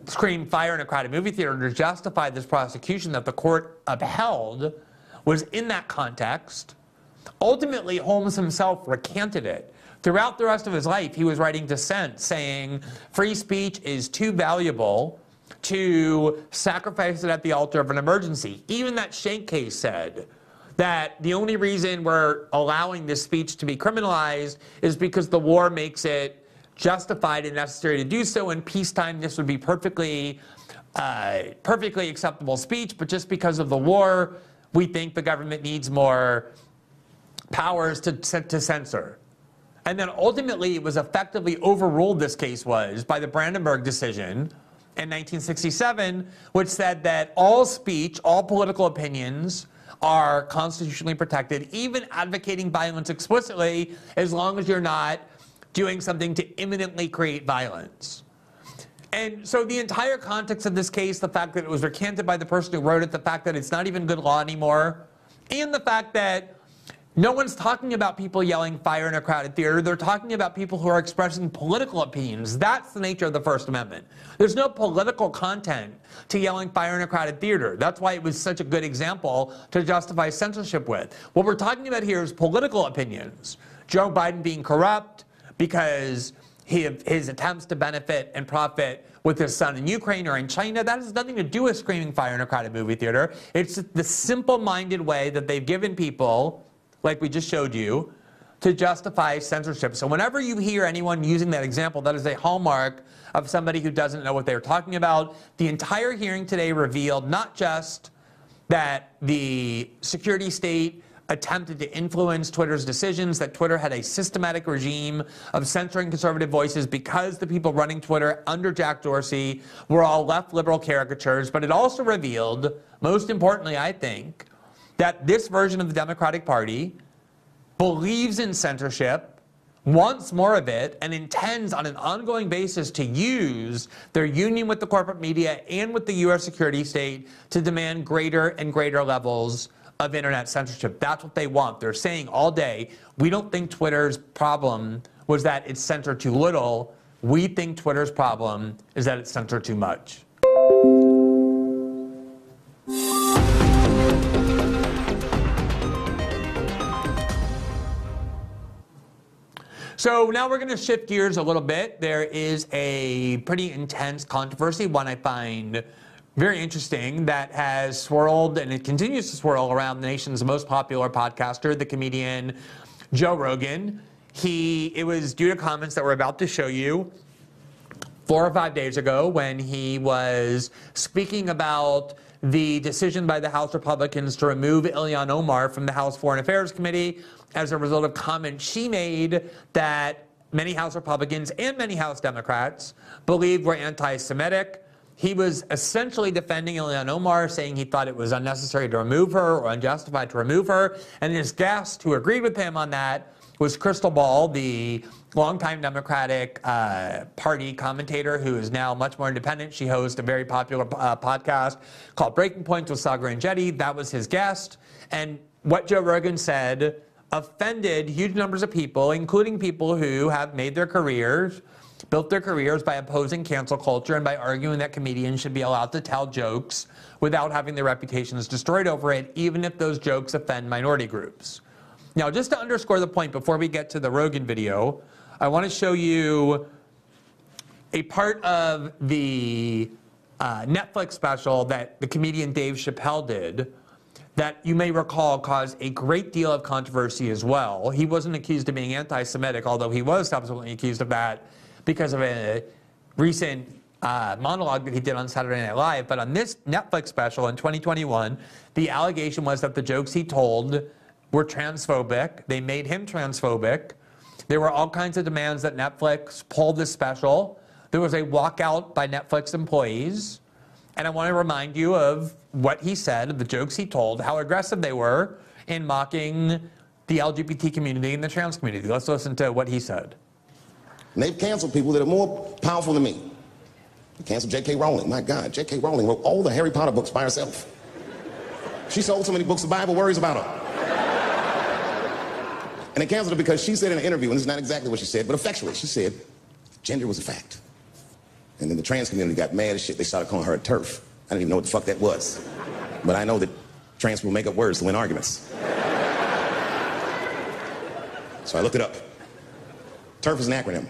scream fire in a crowded movie theater to justify this prosecution that the court upheld, was in that context. Ultimately, Holmes himself recanted it. Throughout the rest of his life, he was writing dissent saying free speech is too valuable to sacrifice it at the altar of an emergency. Even that Schenck case said that the only reason we're allowing this speech to be criminalized is because the war makes it justified and necessary to do so. In peacetime, this would be perfectly, uh, perfectly acceptable speech, but just because of the war, we think the government needs more powers to, to censor. And then ultimately, it was effectively overruled, this case was, by the Brandenburg decision in 1967, which said that all speech, all political opinions, are constitutionally protected, even advocating violence explicitly, as long as you're not doing something to imminently create violence. And so the entire context of this case, the fact that it was recanted by the person who wrote it, the fact that it's not even good law anymore, and the fact that no one's talking about people yelling fire in a crowded theater. They're talking about people who are expressing political opinions. That's the nature of the First Amendment. There's no political content to yelling fire in a crowded theater. That's why it was such a good example to justify censorship with. What we're talking about here is political opinions. Joe Biden being corrupt because he, his attempts to benefit and profit with his son in Ukraine or in China. That has nothing to do with screaming fire in a crowded movie theater. It's the simple minded way that they've given people like we just showed you, to justify censorship. So whenever you hear anyone using that example, that is a hallmark of somebody who doesn't know what they're talking about. The entire hearing today revealed not just that the security state attempted to influence Twitter's decisions, that Twitter had a systematic regime of censoring conservative voices because the people running Twitter under Jack Dorsey were all left liberal caricatures, but it also revealed, most importantly, I think, that this version of the Democratic Party believes in censorship, wants more of it, and intends on an ongoing basis to use their union with the corporate media and with the U.S. security state to demand greater and greater levels of internet censorship. That's what they want. They're saying all day, we don't think Twitter's problem was that it's censored too little. We think Twitter's problem is that it's censored too much. So now we're going to shift gears a little bit. There is a pretty intense controversy, one I find very interesting, that has swirled and it continues to swirl around the nation's most popular podcaster, the comedian Joe Rogan. He it was due to comments that we're about to show you four or five days ago when he was speaking about the decision by the House Republicans to remove Ilhan Omar from the House Foreign Affairs Committee as a result of comments she made that many House Republicans and many House Democrats believed were anti Semitic. He was essentially defending Ilhan Omar, saying he thought it was unnecessary to remove her or unjustified to remove her. And his guest, who agreed with him on that, was Crystal Ball, the longtime Democratic uh, Party commentator who is now much more independent. She hosts a very popular uh, podcast called Breaking Point with Saagar and Enjeti. That was his guest. And what Joe Rogan said offended huge numbers of people, including people who have made their careers, built their careers by opposing cancel culture and by arguing that comedians should be allowed to tell jokes without having their reputations destroyed over it, even if those jokes offend minority groups. Now, just to underscore the point before we get to the Rogan video, I want to show you a part of the uh, Netflix special that the comedian Dave Chappelle did that you may recall caused a great deal of controversy as well. He wasn't accused of being anti Semitic, although he was subsequently accused of that because of a recent uh, monologue that he did on Saturday Night Live. But on this Netflix special in 2021, the allegation was that the jokes he told were transphobic. They made him transphobic. There were all kinds of demands that Netflix pulled this special. There was a walkout by Netflix employees. And I want to remind you of what he said, the jokes he told, how aggressive they were in mocking the LGBT community and the trans community. Let's listen to what he said. And they've canceled people that are more powerful than me. They canceled J.K. Rowling. My God, J.K. Rowling wrote all the Harry Potter books by herself. She sold so many books, the Bible worries about her. And they canceled her because she said in an interview, and this is not exactly what she said, but effectually, she said gender was a fact. And then the trans community got mad as shit. They started calling her a TERF. I didn't even know what the fuck that was. But I know that trans people make up words to win arguments. So I looked it up. TERF is an acronym.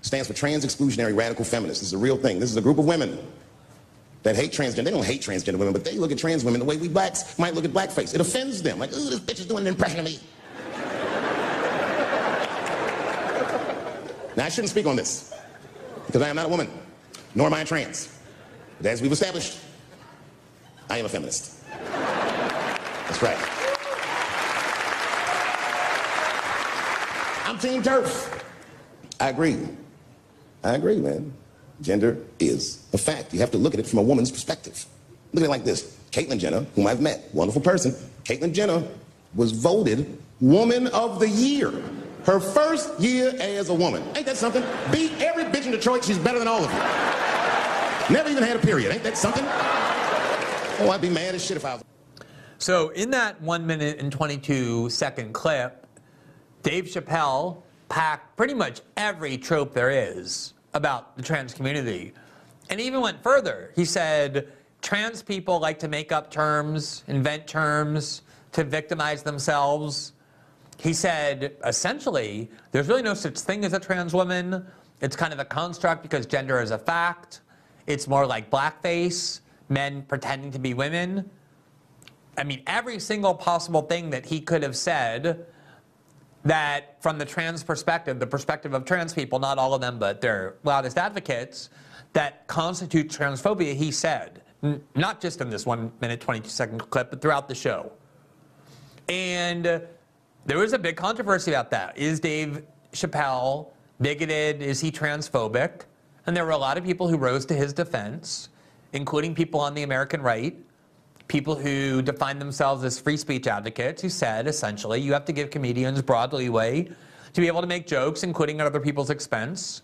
Stands for Trans Exclusionary Radical Feminists. This is a real thing. This is a group of women that hate transgender. They don't hate transgender women, but they look at trans women the way we blacks might look at blackface. It offends them. Like, ooh, this bitch is doing an impression of me. Now, I shouldn't speak on this because I am not a woman, nor am I a trans. But as we've established, I am a feminist. That's right. I'm Team TERF. I agree. I agree, man. Gender is a fact. You have to look at it from a woman's perspective. Look at it like this. Caitlyn Jenner, whom I've met, wonderful person. Caitlyn Jenner was voted Woman of the Year. Her first year as a woman. Ain't that something? Beat every bitch in Detroit. She's better than all of you. Never even had a period. Ain't that something? Oh, I'd be mad as shit if I was. So, in that one minute and 22 second clip, Dave Chappelle packed pretty much every trope there is about the trans community. And even went further. He said trans people like to make up terms, invent terms to victimize themselves. He said essentially, there's really no such thing as a trans woman. It's kind of a construct because gender is a fact. It's more like blackface, men pretending to be women. I mean, every single possible thing that he could have said that from the trans perspective, the perspective of trans people, not all of them, but their loudest advocates, that constitute transphobia, he said. Not just in this one minute, 22 second clip, but throughout the show. And there was a big controversy about that. Is Dave Chappelle bigoted? Is he transphobic? And there were a lot of people who rose to his defense, including people on the American right, people who define themselves as free speech advocates, who said essentially you have to give comedians broad leeway to be able to make jokes, including at other people's expense,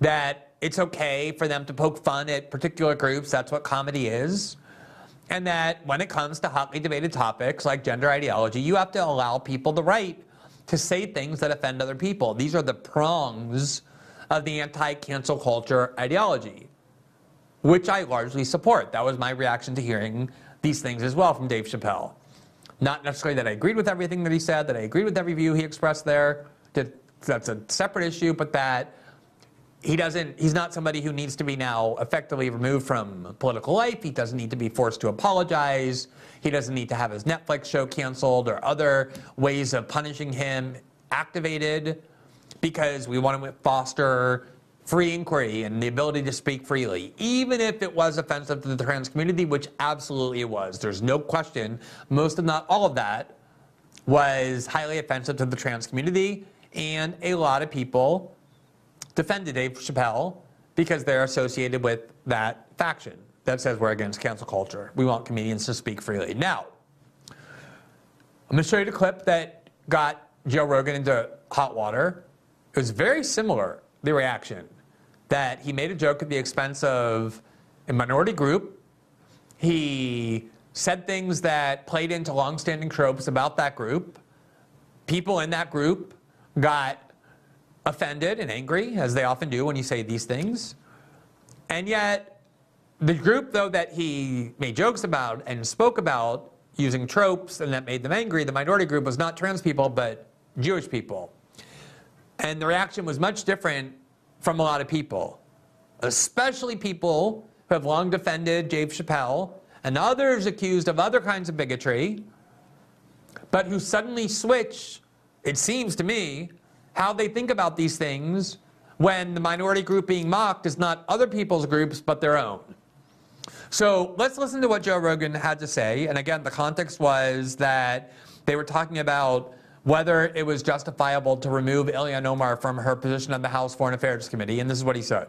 that it's okay for them to poke fun at particular groups, that's what comedy is. And that when it comes to hotly debated topics like gender ideology, you have to allow people the right to say things that offend other people. These are the prongs of the anti cancel culture ideology, which I largely support. That was my reaction to hearing these things as well from Dave Chappelle. Not necessarily that I agreed with everything that he said, that I agreed with every view he expressed there. That that's a separate issue, but that he doesn't he's not somebody who needs to be now effectively removed from political life. He doesn't need to be forced to apologize. He doesn't need to have his netflix show canceled or other ways of punishing him activated because we want to foster free inquiry and the ability to speak freely even if it was offensive to the trans community which absolutely it was. There's no question. Most if not all of that was highly offensive to the trans community and a lot of people defended Dave Chappelle because they're associated with that faction that says we're against cancel culture. We want comedians to speak freely. Now, I'm going to show you the clip that got Joe Rogan into hot water. It was very similar, the reaction, that he made a joke at the expense of a minority group. He said things that played into longstanding tropes about that group. People in that group got offended and angry, as they often do when you say these things. And yet, the group, though, that he made jokes about and spoke about using tropes and that made them angry, the minority group was not trans people, but Jewish people. And the reaction was much different from a lot of people, especially people who have long defended Dave Chappelle and others accused of other kinds of bigotry, but who suddenly switch, it seems to me, how they think about these things when the minority group being mocked is not other people's groups but their own. So let's listen to what Joe Rogan had to say. And again, the context was that they were talking about whether it was justifiable to remove Ilhan Omar from her position on the House Foreign Affairs Committee. And this is what he said.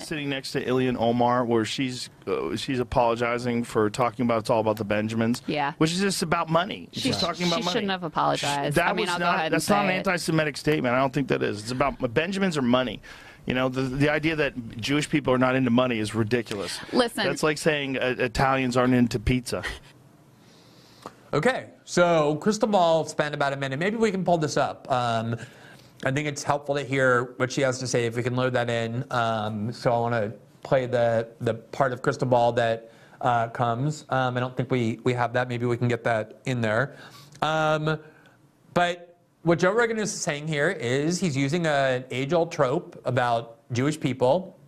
Sitting next to Ilhan Omar, where she's uh, she's apologizing for talking about it's all about the Benjamins. Yeah. which is just about money. She- She's talking about she money. She shouldn't have apologized. That I mean, was I'll go not, ahead That's not an anti-Semitic statement. I don't think that is. It's about Benjamins or money. You know, the the idea that Jewish people are not into money is ridiculous. Listen. that's like saying uh, Italians aren't into pizza. Okay, so Crystal Ball spent about a minute. Maybe we can pull this up. Um, I think it's helpful to hear what she has to say if we can load that in. Um, so I want to play the the part of Crystal Ball that uh, comes. Um, I don't think we we have that. Maybe we can get that in there. Um, but what Joe Rogan is saying here is he's using an age-old trope about Jewish people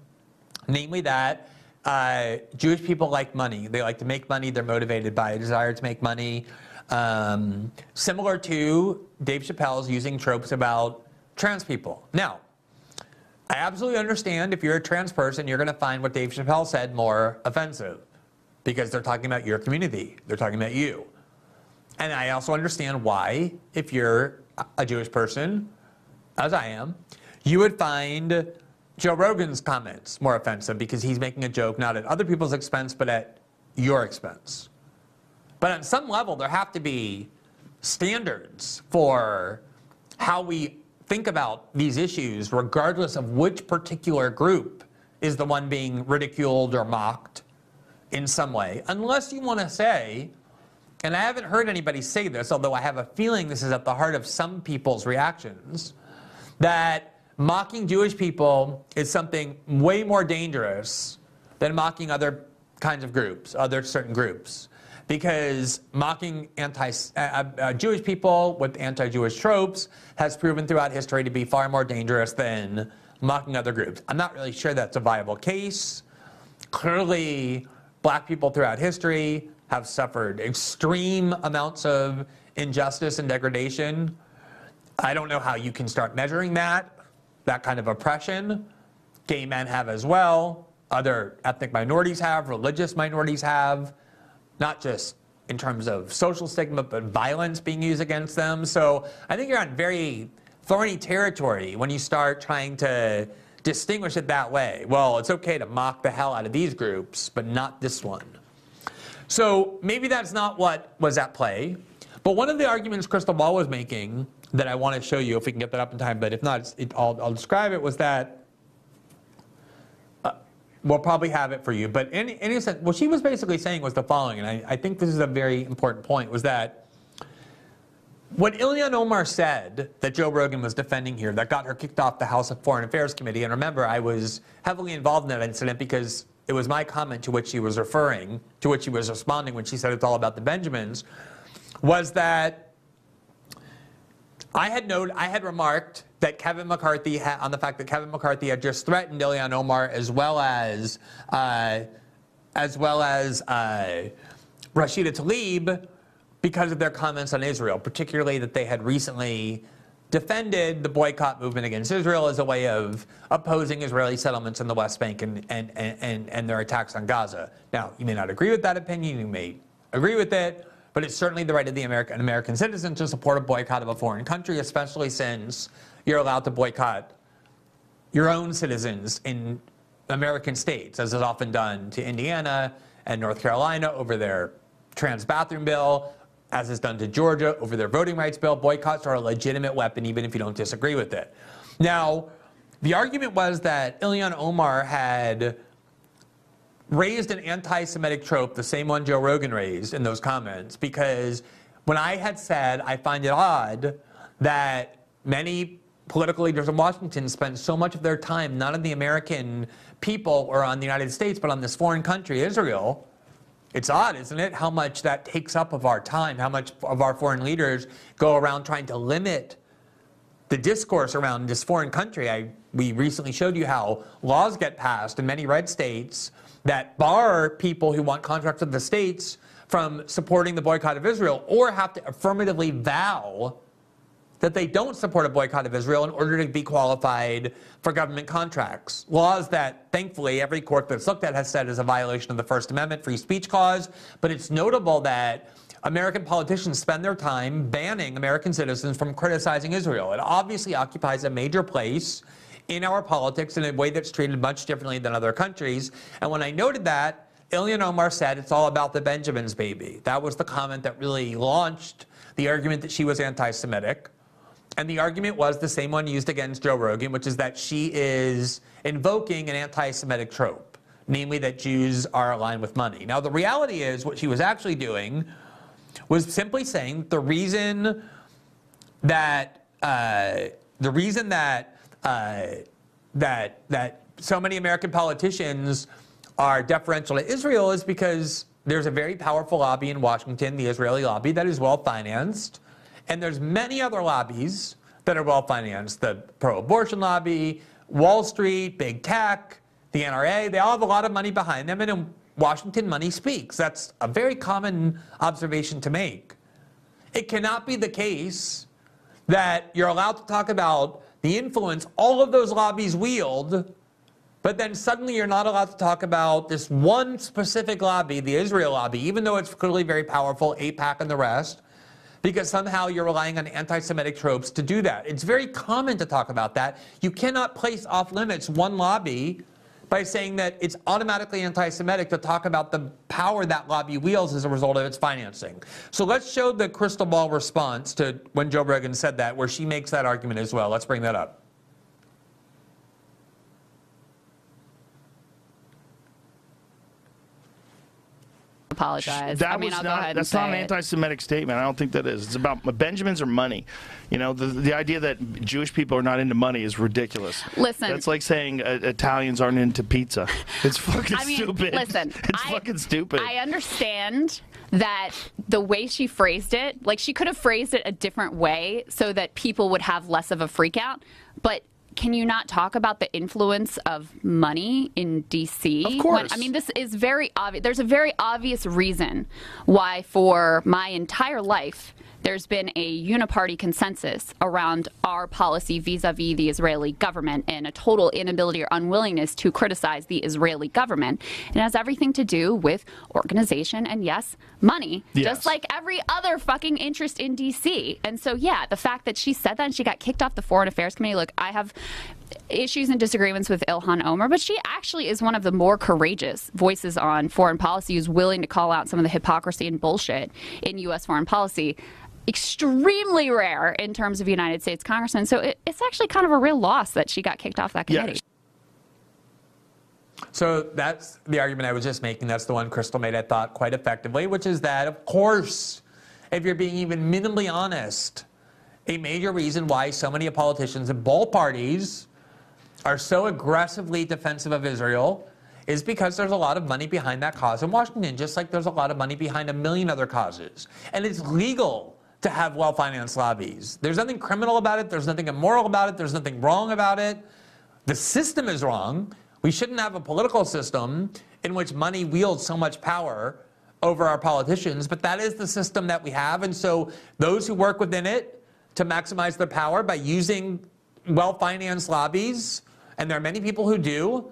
namely that uh, Jewish people like money. They like to make money. They're motivated by a desire to make money. Um, similar to Dave Chappelle's using tropes about trans people. Now, I absolutely understand if you're a trans person, you're going to find what Dave Chappelle said more offensive because they're talking about your community. They're talking about you. And I also understand why, if you're a Jewish person, as I am, you would find Joe Rogan's comments more offensive because he's making a joke not at other people's expense, but at your expense. But on some level, there have to be standards for how we think about these issues, regardless of which particular group is the one being ridiculed or mocked in some way. Unless you want to say, and I haven't heard anybody say this, although I have a feeling this is at the heart of some people's reactions, that mocking Jewish people is something way more dangerous than mocking other kinds of groups, other certain groups. Because mocking anti uh, uh, Jewish people with anti Jewish tropes has proven throughout history to be far more dangerous than mocking other groups. I'm not really sure that's a viable case. Clearly, black people throughout history have suffered extreme amounts of injustice and degradation. I don't know how you can start measuring that, that kind of oppression. Gay men have as well. Other ethnic minorities have, religious minorities have, not just in terms of social stigma, but violence being used against them. So I think you're on very thorny territory when you start trying to distinguish it that way. Well, it's okay to mock the hell out of these groups, but not this one. So maybe that's not what was at play. But one of the arguments Crystal Ball was making that I want to show you, if we can get that up in time, but if not, it, I'll, I'll describe it, was that we'll probably have it for you. But in, in any sense, what she was basically saying was the following, and I, I think this is a very important point, was that what Ilhan Omar said that Joe Rogan was defending here that got her kicked off the House of Foreign Affairs Committee, and remember, I was heavily involved in that incident because it was my comment to which she was referring, to which she was responding when she said it's all about the Benjamins, was that I had I had remarked that Kevin McCarthy ha- on the fact that Kevin McCarthy had just threatened Ilhan Omar as well as uh, as well as uh, Rashida Tlaib because of their comments on Israel, particularly that they had recently defended the boycott movement against Israel as a way of opposing Israeli settlements in the West Bank and, and, and, and their attacks on Gaza. Now, you may not agree with that opinion, you may agree with it, but it's certainly the right of the American, American citizen to support a boycott of a foreign country, especially since you're allowed to boycott your own citizens in American states, as is often done to Indiana and North Carolina over their trans bathroom bill, as is done to Georgia over their voting rights bill. Boycotts are a legitimate weapon, even if you don't disagree with it. Now, the argument was that Ilhan Omar had raised an anti Semitic trope, the same one Joe Rogan raised in those comments, because when I had said I find it odd that many political leaders in Washington spend so much of their time not on the American people or on the United States, but on this foreign country, Israel. It's odd, isn't it, how much that takes up of our time, how much of our foreign leaders go around trying to limit the discourse around this foreign country. I, we recently showed you how laws get passed in many red states that bar people who want contracts with the states from supporting the boycott of Israel or have to affirmatively vow that they don't support a boycott of Israel in order to be qualified for government contracts. Laws that, thankfully, every court that's looked at has said is a violation of the First Amendment free speech clause. But it's notable that American politicians spend their time banning American citizens from criticizing Israel. It obviously occupies a major place in our politics in a way that's treated much differently than other countries. And when I noted that, Ilhan Omar said it's all about the Benjamins, baby. That was the comment that really launched the argument that she was anti Semitic. And the argument was the same one used against Joe Rogan, which is that she is invoking an anti Semitic trope, namely that Jews are aligned with money. Now, the reality is, what she was actually doing was simply saying the reason that uh, the reason that uh, that that so many American politicians are deferential to Israel is because there's a very powerful lobby in Washington, the Israeli lobby, that is well financed, and there's many other lobbies that are well financed. The pro-abortion lobby, Wall Street, big tech, the NRA, they all have a lot of money behind them, and in Washington, money speaks. That's a very common observation to make. It cannot be the case that you're allowed to talk about the influence all of those lobbies wield, but then suddenly you're not allowed to talk about this one specific lobby, the Israel lobby, even though it's clearly very powerful, AIPAC and the rest, because somehow you're relying on anti Semitic tropes to do that. It's very common to talk about that. You cannot place off limits one lobby by saying that it's automatically anti Semitic to talk about the power that lobby wields as a result of its financing. So let's show the Krystal Ball response to when Joe Rogan said that, where she makes that argument as well. Let's bring that up. Apologize. That I mean, was I'll not, go ahead and that's not an it. anti-Semitic statement. I don't think that is. It's about Benjamins or money. You know, the the idea that Jewish people are not into money is ridiculous. Listen. that's like saying uh, Italians aren't into pizza. It's fucking I mean, stupid. listen, it's I, fucking stupid. I understand that the way she phrased it, like she could have phrased it a different way so that people would have less of a freak out. But can you not talk about the influence of money in DC? Of course. I mean, this is very obvious. There's a very obvious reason why, for my entire life, there's been a uniparty consensus around our policy vis-a-vis the Israeli government and a total inability or unwillingness to criticize the Israeli government. It has everything to do with organization and yes, money, Yes. just like every other fucking interest in DC. And so yeah, the fact that she said that and she got kicked off the Foreign Affairs Committee, look, I have issues and disagreements with Ilhan Omar, but she actually is one of the more courageous voices on foreign policy who's willing to call out some of the hypocrisy and bullshit in U.S. foreign policy. Extremely rare in terms of United States congressmen. So it, it's actually kind of a real loss that she got kicked off that committee. So that's the argument I was just making. That's the one Krystal made, I thought, quite effectively, which is that, of course, if you're being even minimally honest, a major reason why so many politicians in both parties are so aggressively defensive of Israel is because there's a lot of money behind that cause in Washington, just like there's a lot of money behind a million other causes. And it's legal to have well financed lobbies. There's nothing criminal about it, there's nothing immoral about it, there's nothing wrong about it. The system is wrong. We shouldn't have a political system in which money wields so much power over our politicians, but that is the system that we have. And so those who work within it to maximize their power by using well financed lobbies, and there are many people who do,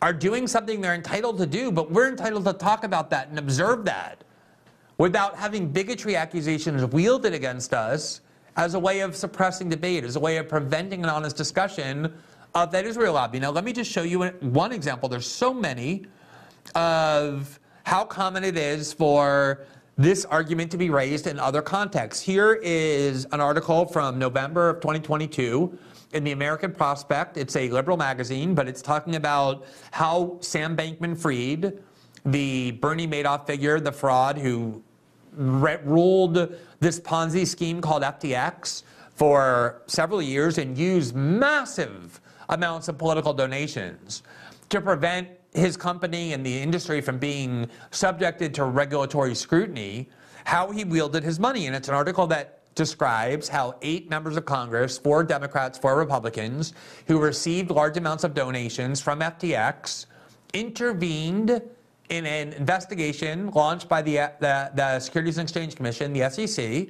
are doing something they're entitled to do, but we're entitled to talk about that and observe that without having bigotry accusations wielded against us as a way of suppressing debate, as a way of preventing an honest discussion of that Israel lobby. Now, let me just show you one example. There's so many of how common it is for this argument to be raised in other contexts. Here is an article from November of 2022 in the American Prospect. It's a liberal magazine, but it's talking about how Sam Bankman Fried, the Bernie Madoff figure, the fraud who ruled this Ponzi scheme called FTX for several years and used massive amounts of political donations to prevent his company and the industry from being subjected to regulatory scrutiny, how he wielded his money. And it's an article that describes how eight members of Congress, four Democrats, four Republicans, who received large amounts of donations from FTX, intervened in an investigation launched by the, the, the Securities and Exchange Commission, the SEC,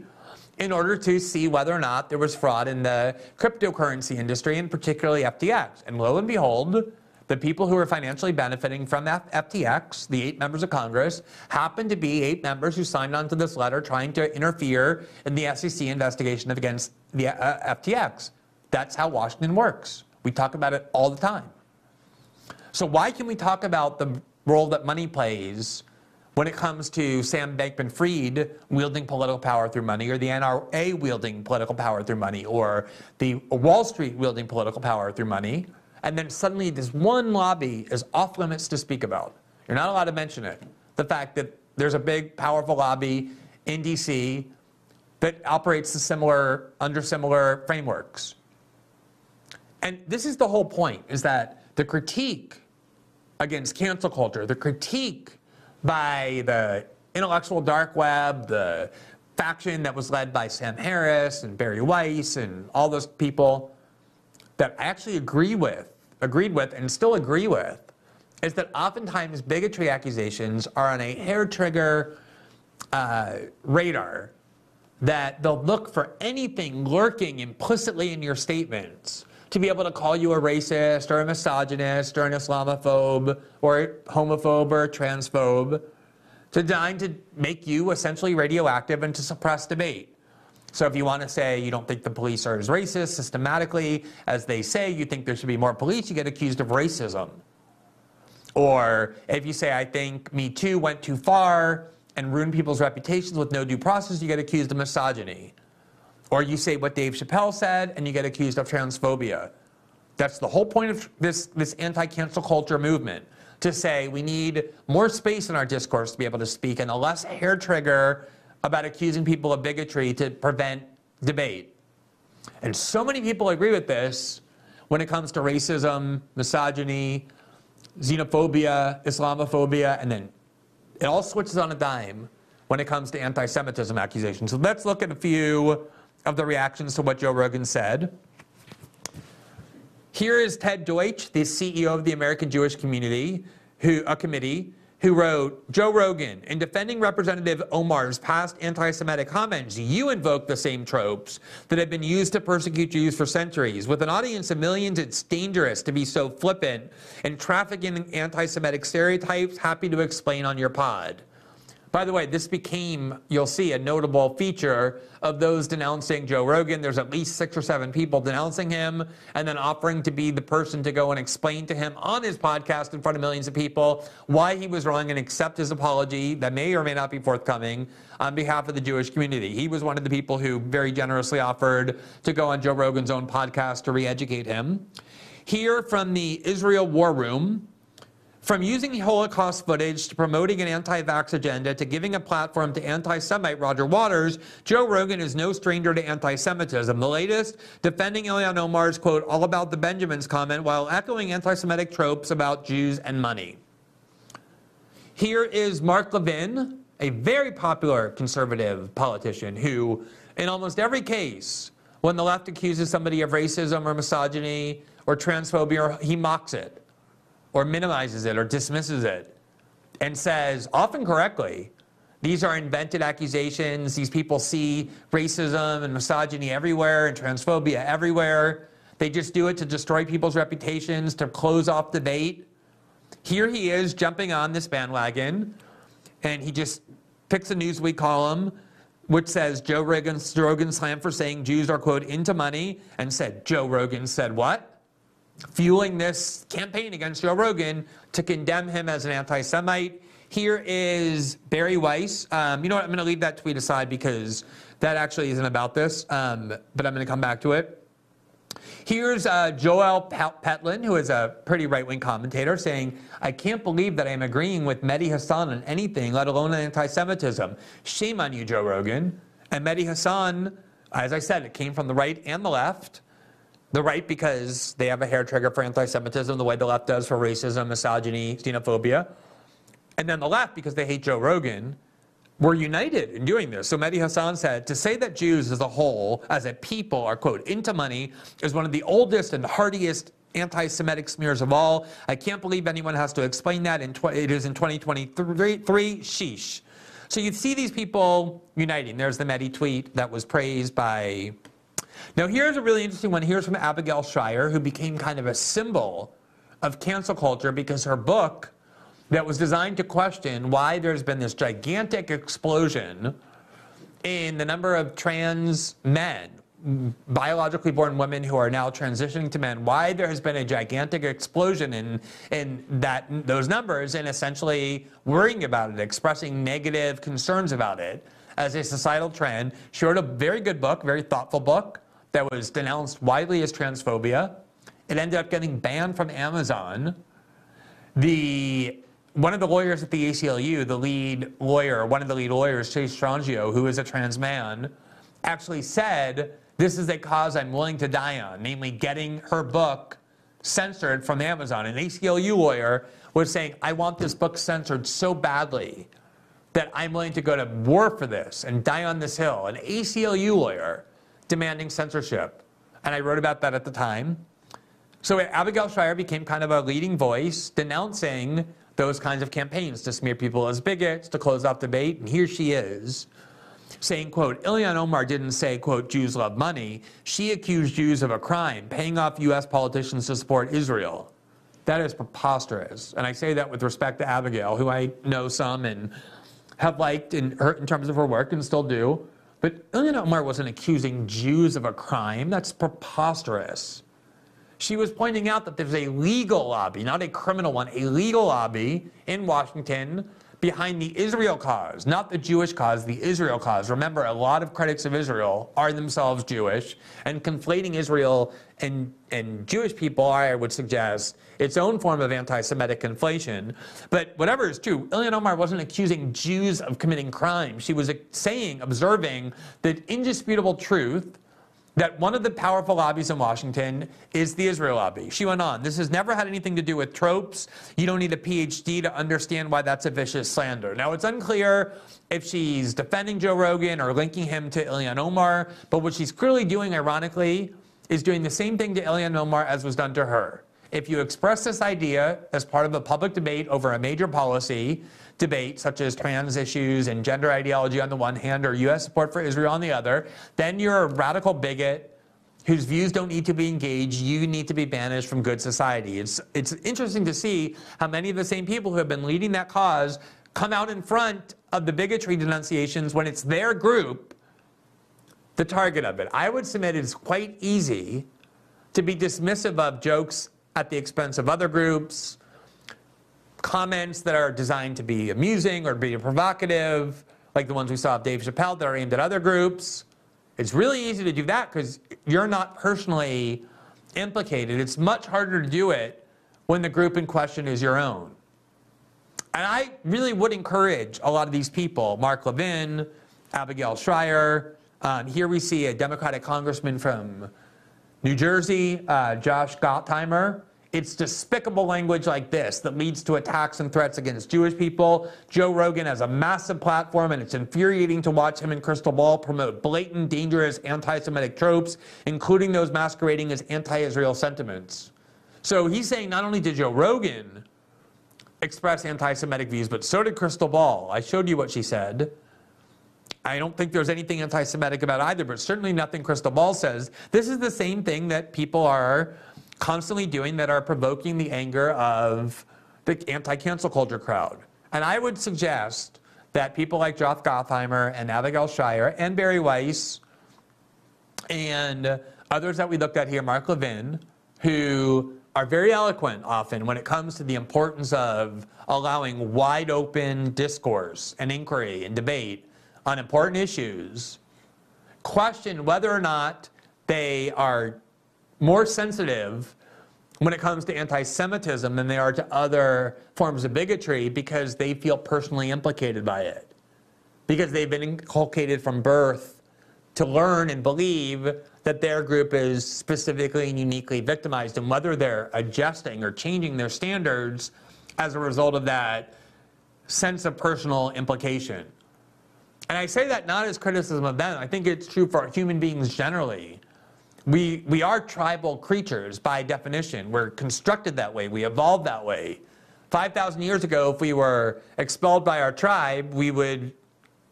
in order to see whether or not there was fraud in the cryptocurrency industry, and particularly FTX. And lo and behold, the people who are financially benefiting from FTX, the eight members of Congress, happen to be eight members who signed on to this letter trying to interfere in the SEC investigation against the uh, FTX. That's how Washington works. We talk about it all the time. So why can we talk about the role that money plays when it comes to Sam Bankman-Fried wielding political power through money, or the NRA wielding political power through money, or the Wall Street wielding political power through money, and then suddenly this one lobby is off limits to speak about. You're not allowed to mention it. The fact that there's a big, powerful lobby in DC that operates the similar under similar frameworks. And this is the whole point: is that the critique against cancel culture, the critique by the intellectual dark web, the faction that was led by Sam Harris and Bari Weiss and all those people that I actually agree with, agreed with, and still agree with, is that oftentimes bigotry accusations are on a hair trigger uh, radar that they'll look for anything lurking implicitly in your statements to be able to call you a racist or a misogynist or an Islamophobe or a homophobe or a transphobe, to designed to make you essentially radioactive and to suppress debate. So if you want to say you don't think the police are as racist systematically as they say, you think there should be more police, you get accused of racism. Or if you say I think Me Too went too far and ruined people's reputations with no due process, you get accused of misogyny. Or you say what Dave Chappelle said and you get accused of transphobia. That's the whole point of this, this anti cancel culture movement to say we need more space in our discourse to be able to speak and a less hair trigger about accusing people of bigotry to prevent debate. And so many people agree with this when it comes to racism, misogyny, xenophobia, Islamophobia, and then it all switches on a dime when it comes to anti Semitism accusations. So let's look at a few of the reactions to what Joe Rogan said. Here is Ted Deutsch, the CEO of the American Jewish Community, who, a committee, who wrote, Joe Rogan, in defending Representative Omar's past anti-Semitic comments, you invoke the same tropes that have been used to persecute Jews for centuries. With an audience of millions, it's dangerous to be so flippant and trafficking anti-Semitic stereotypes. Happy to explain on your pod. By the way, this became, you'll see, a notable feature of those denouncing Joe Rogan. There's at least six or seven people denouncing him and then offering to be the person to go and explain to him on his podcast in front of millions of people why he was wrong and accept his apology that may or may not be forthcoming on behalf of the Jewish community. He was one of the people who very generously offered to go on Joe Rogan's own podcast to re educate him. Here from the Israel War Room, from using Holocaust footage to promoting an anti vax agenda to giving a platform to anti Semite Roger Waters, Joe Rogan is no stranger to anti Semitism. The latest, defending Ilhan Omar's quote, all about the Benjamins comment while echoing anti Semitic tropes about Jews and money. Here is Mark Levin, a very popular conservative politician who, in almost every case, when the left accuses somebody of racism or misogyny or transphobia, he mocks it or minimizes it or dismisses it and says, often correctly, these are invented accusations. These people see racism and misogyny everywhere and transphobia everywhere. They just do it to destroy people's reputations, to close off debate. Here he is jumping on this bandwagon, and he just picks a Newsweek column which says Joe Rogan, Rogan slammed for saying Jews are, quote, into money, and said, Joe Rogan said what? Fueling this campaign against Joe Rogan to condemn him as an anti Semite. Here is Bari Weiss. Um, you know what? I'm going to leave that tweet aside because that actually isn't about this, um, but I'm going to come back to it. Here's uh, Joel Petlin, who is a pretty right wing commentator, saying, I can't believe that I'm agreeing with Mehdi Hasan on anything, let alone anti Semitism. Shame on you, Joe Rogan. And Mehdi Hasan, as I said, it came from the right and the left. The right, because they have a hair trigger for anti Semitism, the way the left does for racism, misogyny, xenophobia. And then the left, because they hate Joe Rogan, were united in doing this. So Mehdi Hasan said to say that Jews as a whole, as a people, are, quote, into money is one of the oldest and hardiest anti Semitic smears of all. I can't believe anyone has to explain that. In it is in 2023. Sheesh. So you see these people uniting. There's the Mehdi tweet that was praised by now, here's a really interesting one. Here's from Abigail Shrier, who became kind of a symbol of cancel culture because her book, that was designed to question why there's been this gigantic explosion in the number of trans men, biologically born women who are now transitioning to men, why there has been a gigantic explosion in, in that, those numbers and essentially worrying about it, expressing negative concerns about it as a societal trend. She wrote a very good book, very thoughtful book that was denounced widely as transphobia. It ended up getting banned from Amazon. The one of the lawyers at the ACLU, the lead lawyer, one of the lead lawyers, Chase Strangio, who is a trans man, actually said, This is a cause I'm willing to die on, namely getting her book censored from Amazon. An ACLU lawyer was saying, I want this book censored so badly that I'm willing to go to war for this and die on this hill. An ACLU lawyer demanding censorship. And I wrote about that at the time. So Abigail Shrier became kind of a leading voice denouncing those kinds of campaigns to smear people as bigots, to close off debate. And here she is saying, quote, Ilhan Omar didn't say, quote, Jews love money. She accused Jews of a crime, paying off U.S. politicians to support Israel. That is preposterous. And I say that with respect to Abigail, who I know some and have liked in, her, in terms of her work and still do. But Ilhan Omar wasn't accusing Jews of a crime. That's preposterous. She was pointing out that there's a legal lobby, not a criminal one, a legal lobby in Washington behind the Israel cause, not the Jewish cause, the Israel cause. Remember, a lot of critics of Israel are themselves Jewish, and conflating Israel and, and Jewish people, I would suggest, its own form of anti Semitic inflation. But whatever is true, Ilhan Omar wasn't accusing Jews of committing crime. She was saying, observing the indisputable truth that one of the powerful lobbies in Washington is the Israel lobby. She went on, this has never had anything to do with tropes. You don't need a PhD to understand why that's a vicious slander. Now, it's unclear if she's defending Joe Rogan or linking him to Ilhan Omar, but what she's clearly doing, ironically, is doing the same thing to Ilhan Omar as was done to her. If you express this idea as part of a public debate over a major policy, debate, such as trans issues and gender ideology on the one hand, or U.S. support for Israel on the other, then you're a radical bigot whose views don't need to be engaged. You need to be banished from good society. It's, it's interesting to see how many of the same people who have been leading that cause come out in front of the bigotry denunciations when it's their group the target of it. I would submit it's quite easy to be dismissive of jokes at the expense of other groups, comments that are designed to be amusing or be provocative, like the ones we saw of Dave Chappelle that are aimed at other groups. It's really easy to do that because you're not personally implicated. It's much harder to do it when the group in question is your own. And I really would encourage a lot of these people, Mark Levin, Abigail Shrier. Um, here we see a Democratic congressman from New Jersey, uh, Josh Gottheimer, it's despicable language like this that leads to attacks and threats against Jewish people. Joe Rogan has a massive platform, and it's infuriating to watch him and Krystal Ball promote blatant, dangerous anti Semitic tropes, including those masquerading as anti Israel sentiments. So he's saying not only did Joe Rogan express anti Semitic views, but so did Krystal Ball. I showed you what she said. I don't think there's anything anti Semitic about either, but certainly nothing Krystal Ball says. This is the same thing that people are constantly doing that are provoking the anger of the anti-cancel culture crowd. And I would suggest that people like Josh Gottheimer and Abigail Shrier and Bari Weiss and others that we looked at here, Mark Levin, who are very eloquent often when it comes to the importance of allowing wide open discourse and inquiry and debate on important issues, question whether or not they are more sensitive when it comes to anti Semitism than they are to other forms of bigotry because they feel personally implicated by it. Because they've been inculcated from birth to learn and believe that their group is specifically and uniquely victimized, and whether they're adjusting or changing their standards as a result of that sense of personal implication. And I say that not as criticism of them, I think it's true for human beings generally we, we are tribal creatures by definition. We're constructed that way. We evolved that way. 5,000 years ago, if we were expelled by our tribe, we would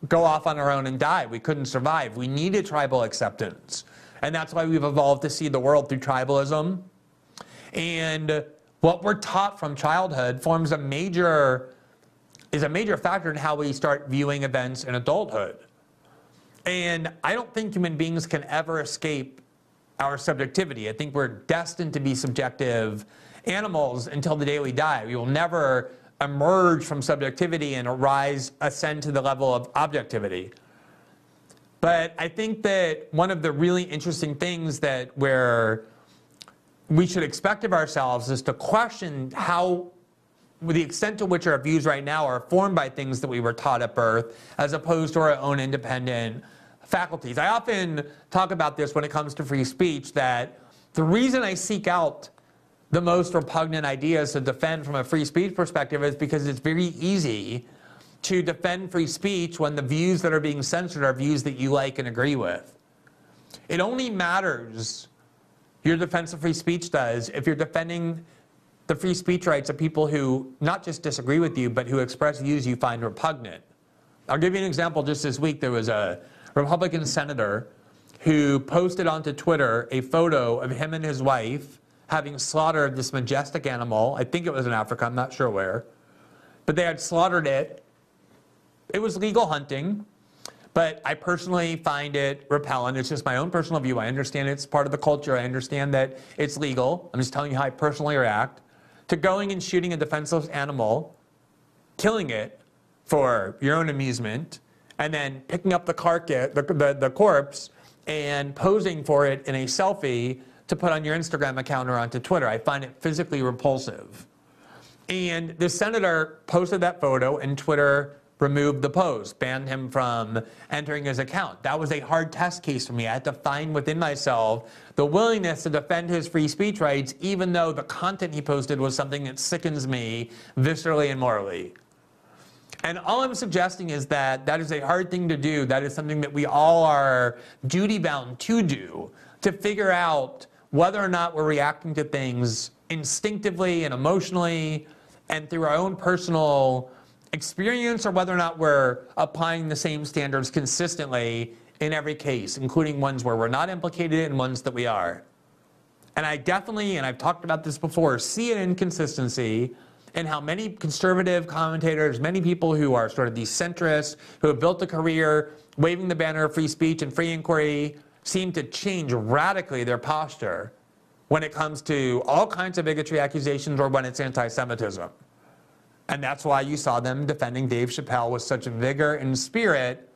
go off on our own and die. We couldn't survive. We needed tribal acceptance. And that's why we've evolved to see the world through tribalism. And what we're taught from childhood forms a major is a major factor in how we start viewing events in adulthood. And I don't think human beings can ever escape our subjectivity. I think we're destined to be subjective animals until the day we die. We will never emerge from subjectivity and arise, ascend to the level of objectivity. But I think that one of the really interesting things that where we should expect of ourselves is to question how the extent to which our views right now are formed by things that we were taught at birth as opposed to our own independent faculties. I often talk about this when it comes to free speech that the reason I seek out the most repugnant ideas to defend from a free speech perspective is because it's very easy to defend free speech when the views that are being censored are views that you like and agree with. It only matters, your defense of free speech does, if you're defending the free speech rights of people who not just disagree with you, but who express views you find repugnant. I'll give you an example. Just this week, there was a Republican senator who posted onto Twitter a photo of him and his wife having slaughtered this majestic animal. I think it was in Africa, I'm not sure where. But they had slaughtered it. It was legal hunting, but I personally find it repellent. It's just my own personal view. I understand it's part of the culture. I understand that it's legal. I'm just telling you how I personally react to going and shooting a defenseless animal, killing it for your own amusement, and then picking up the carcass, the, the, the corpse, and posing for it in a selfie to put on your Instagram account or onto Twitter. I find it physically repulsive. And the senator posted that photo, and Twitter removed the post, banned him from entering his account. That was a hard test case for me. I had to find within myself the willingness to defend his free speech rights, even though the content he posted was something that sickens me viscerally and morally. And all I'm suggesting is that that is a hard thing to do. That is something that we all are duty bound to do to figure out whether or not we're reacting to things instinctively and emotionally and through our own personal experience or whether or not we're applying the same standards consistently in every case, including ones where we're not implicated and ones that we are. And I definitely, and I've talked about this before, see an inconsistency in how many conservative commentators, many people who are sort of these centrists, who have built a career waving the banner of free speech and free inquiry, seem to change radically their posture when it comes to all kinds of bigotry accusations or when it's anti Semitism. And that's why you saw them defending Dave Chappelle with such vigor and spirit.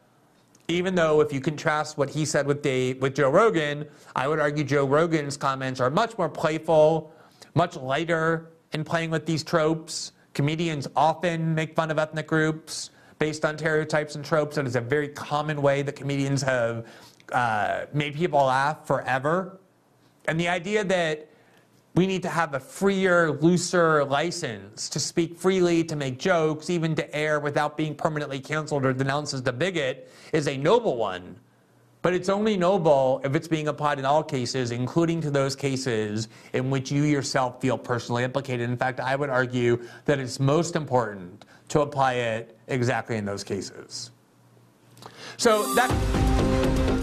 Even though, if you contrast what he said with Dave, with Joe Rogan, I would argue Joe Rogan's comments are much more playful, much lighter in playing with these tropes. Comedians often make fun of ethnic groups based on stereotypes and tropes. It is a very common way that comedians have uh, made people laugh forever. And the idea that we need to have a freer, looser license to speak freely, to make jokes, even to air without being permanently canceled or denounced as the bigot is a noble one. But it's only noble if it's being applied in all cases, including to those cases in which you yourself feel personally implicated. In fact, I would argue that it's most important to apply it exactly in those cases. So that.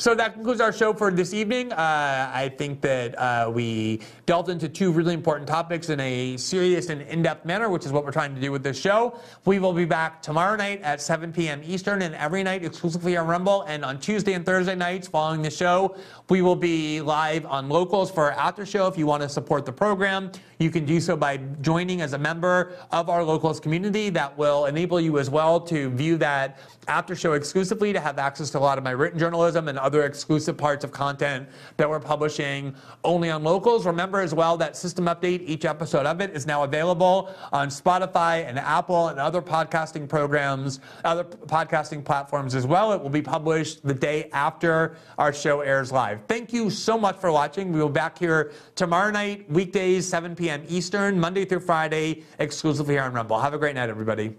So that concludes our show for this evening. Uh, I think that uh, we delved into two really important topics in a serious and in depth manner, which is what we're trying to do with this show. We will be back tomorrow night at 7 p.m. Eastern and every night exclusively on Rumble. And on Tuesday and Thursday nights following the show, we will be live on Locals for our after show. If you want to support the program, you can do so by joining as a member of our Locals community. That will enable you as well to view that after show exclusively, to have access to a lot of my written journalism and other exclusive parts of content that we're publishing only on locals. Remember as well that System Update, each episode of it is now available on Spotify and Apple and other podcasting programs, other podcasting platforms as well. It will be published the day after our show airs live. Thank you so much for watching. We will be back here tomorrow night, weekdays, 7 p.m. Eastern, Monday through Friday, exclusively here on Rumble. Have a great night, everybody.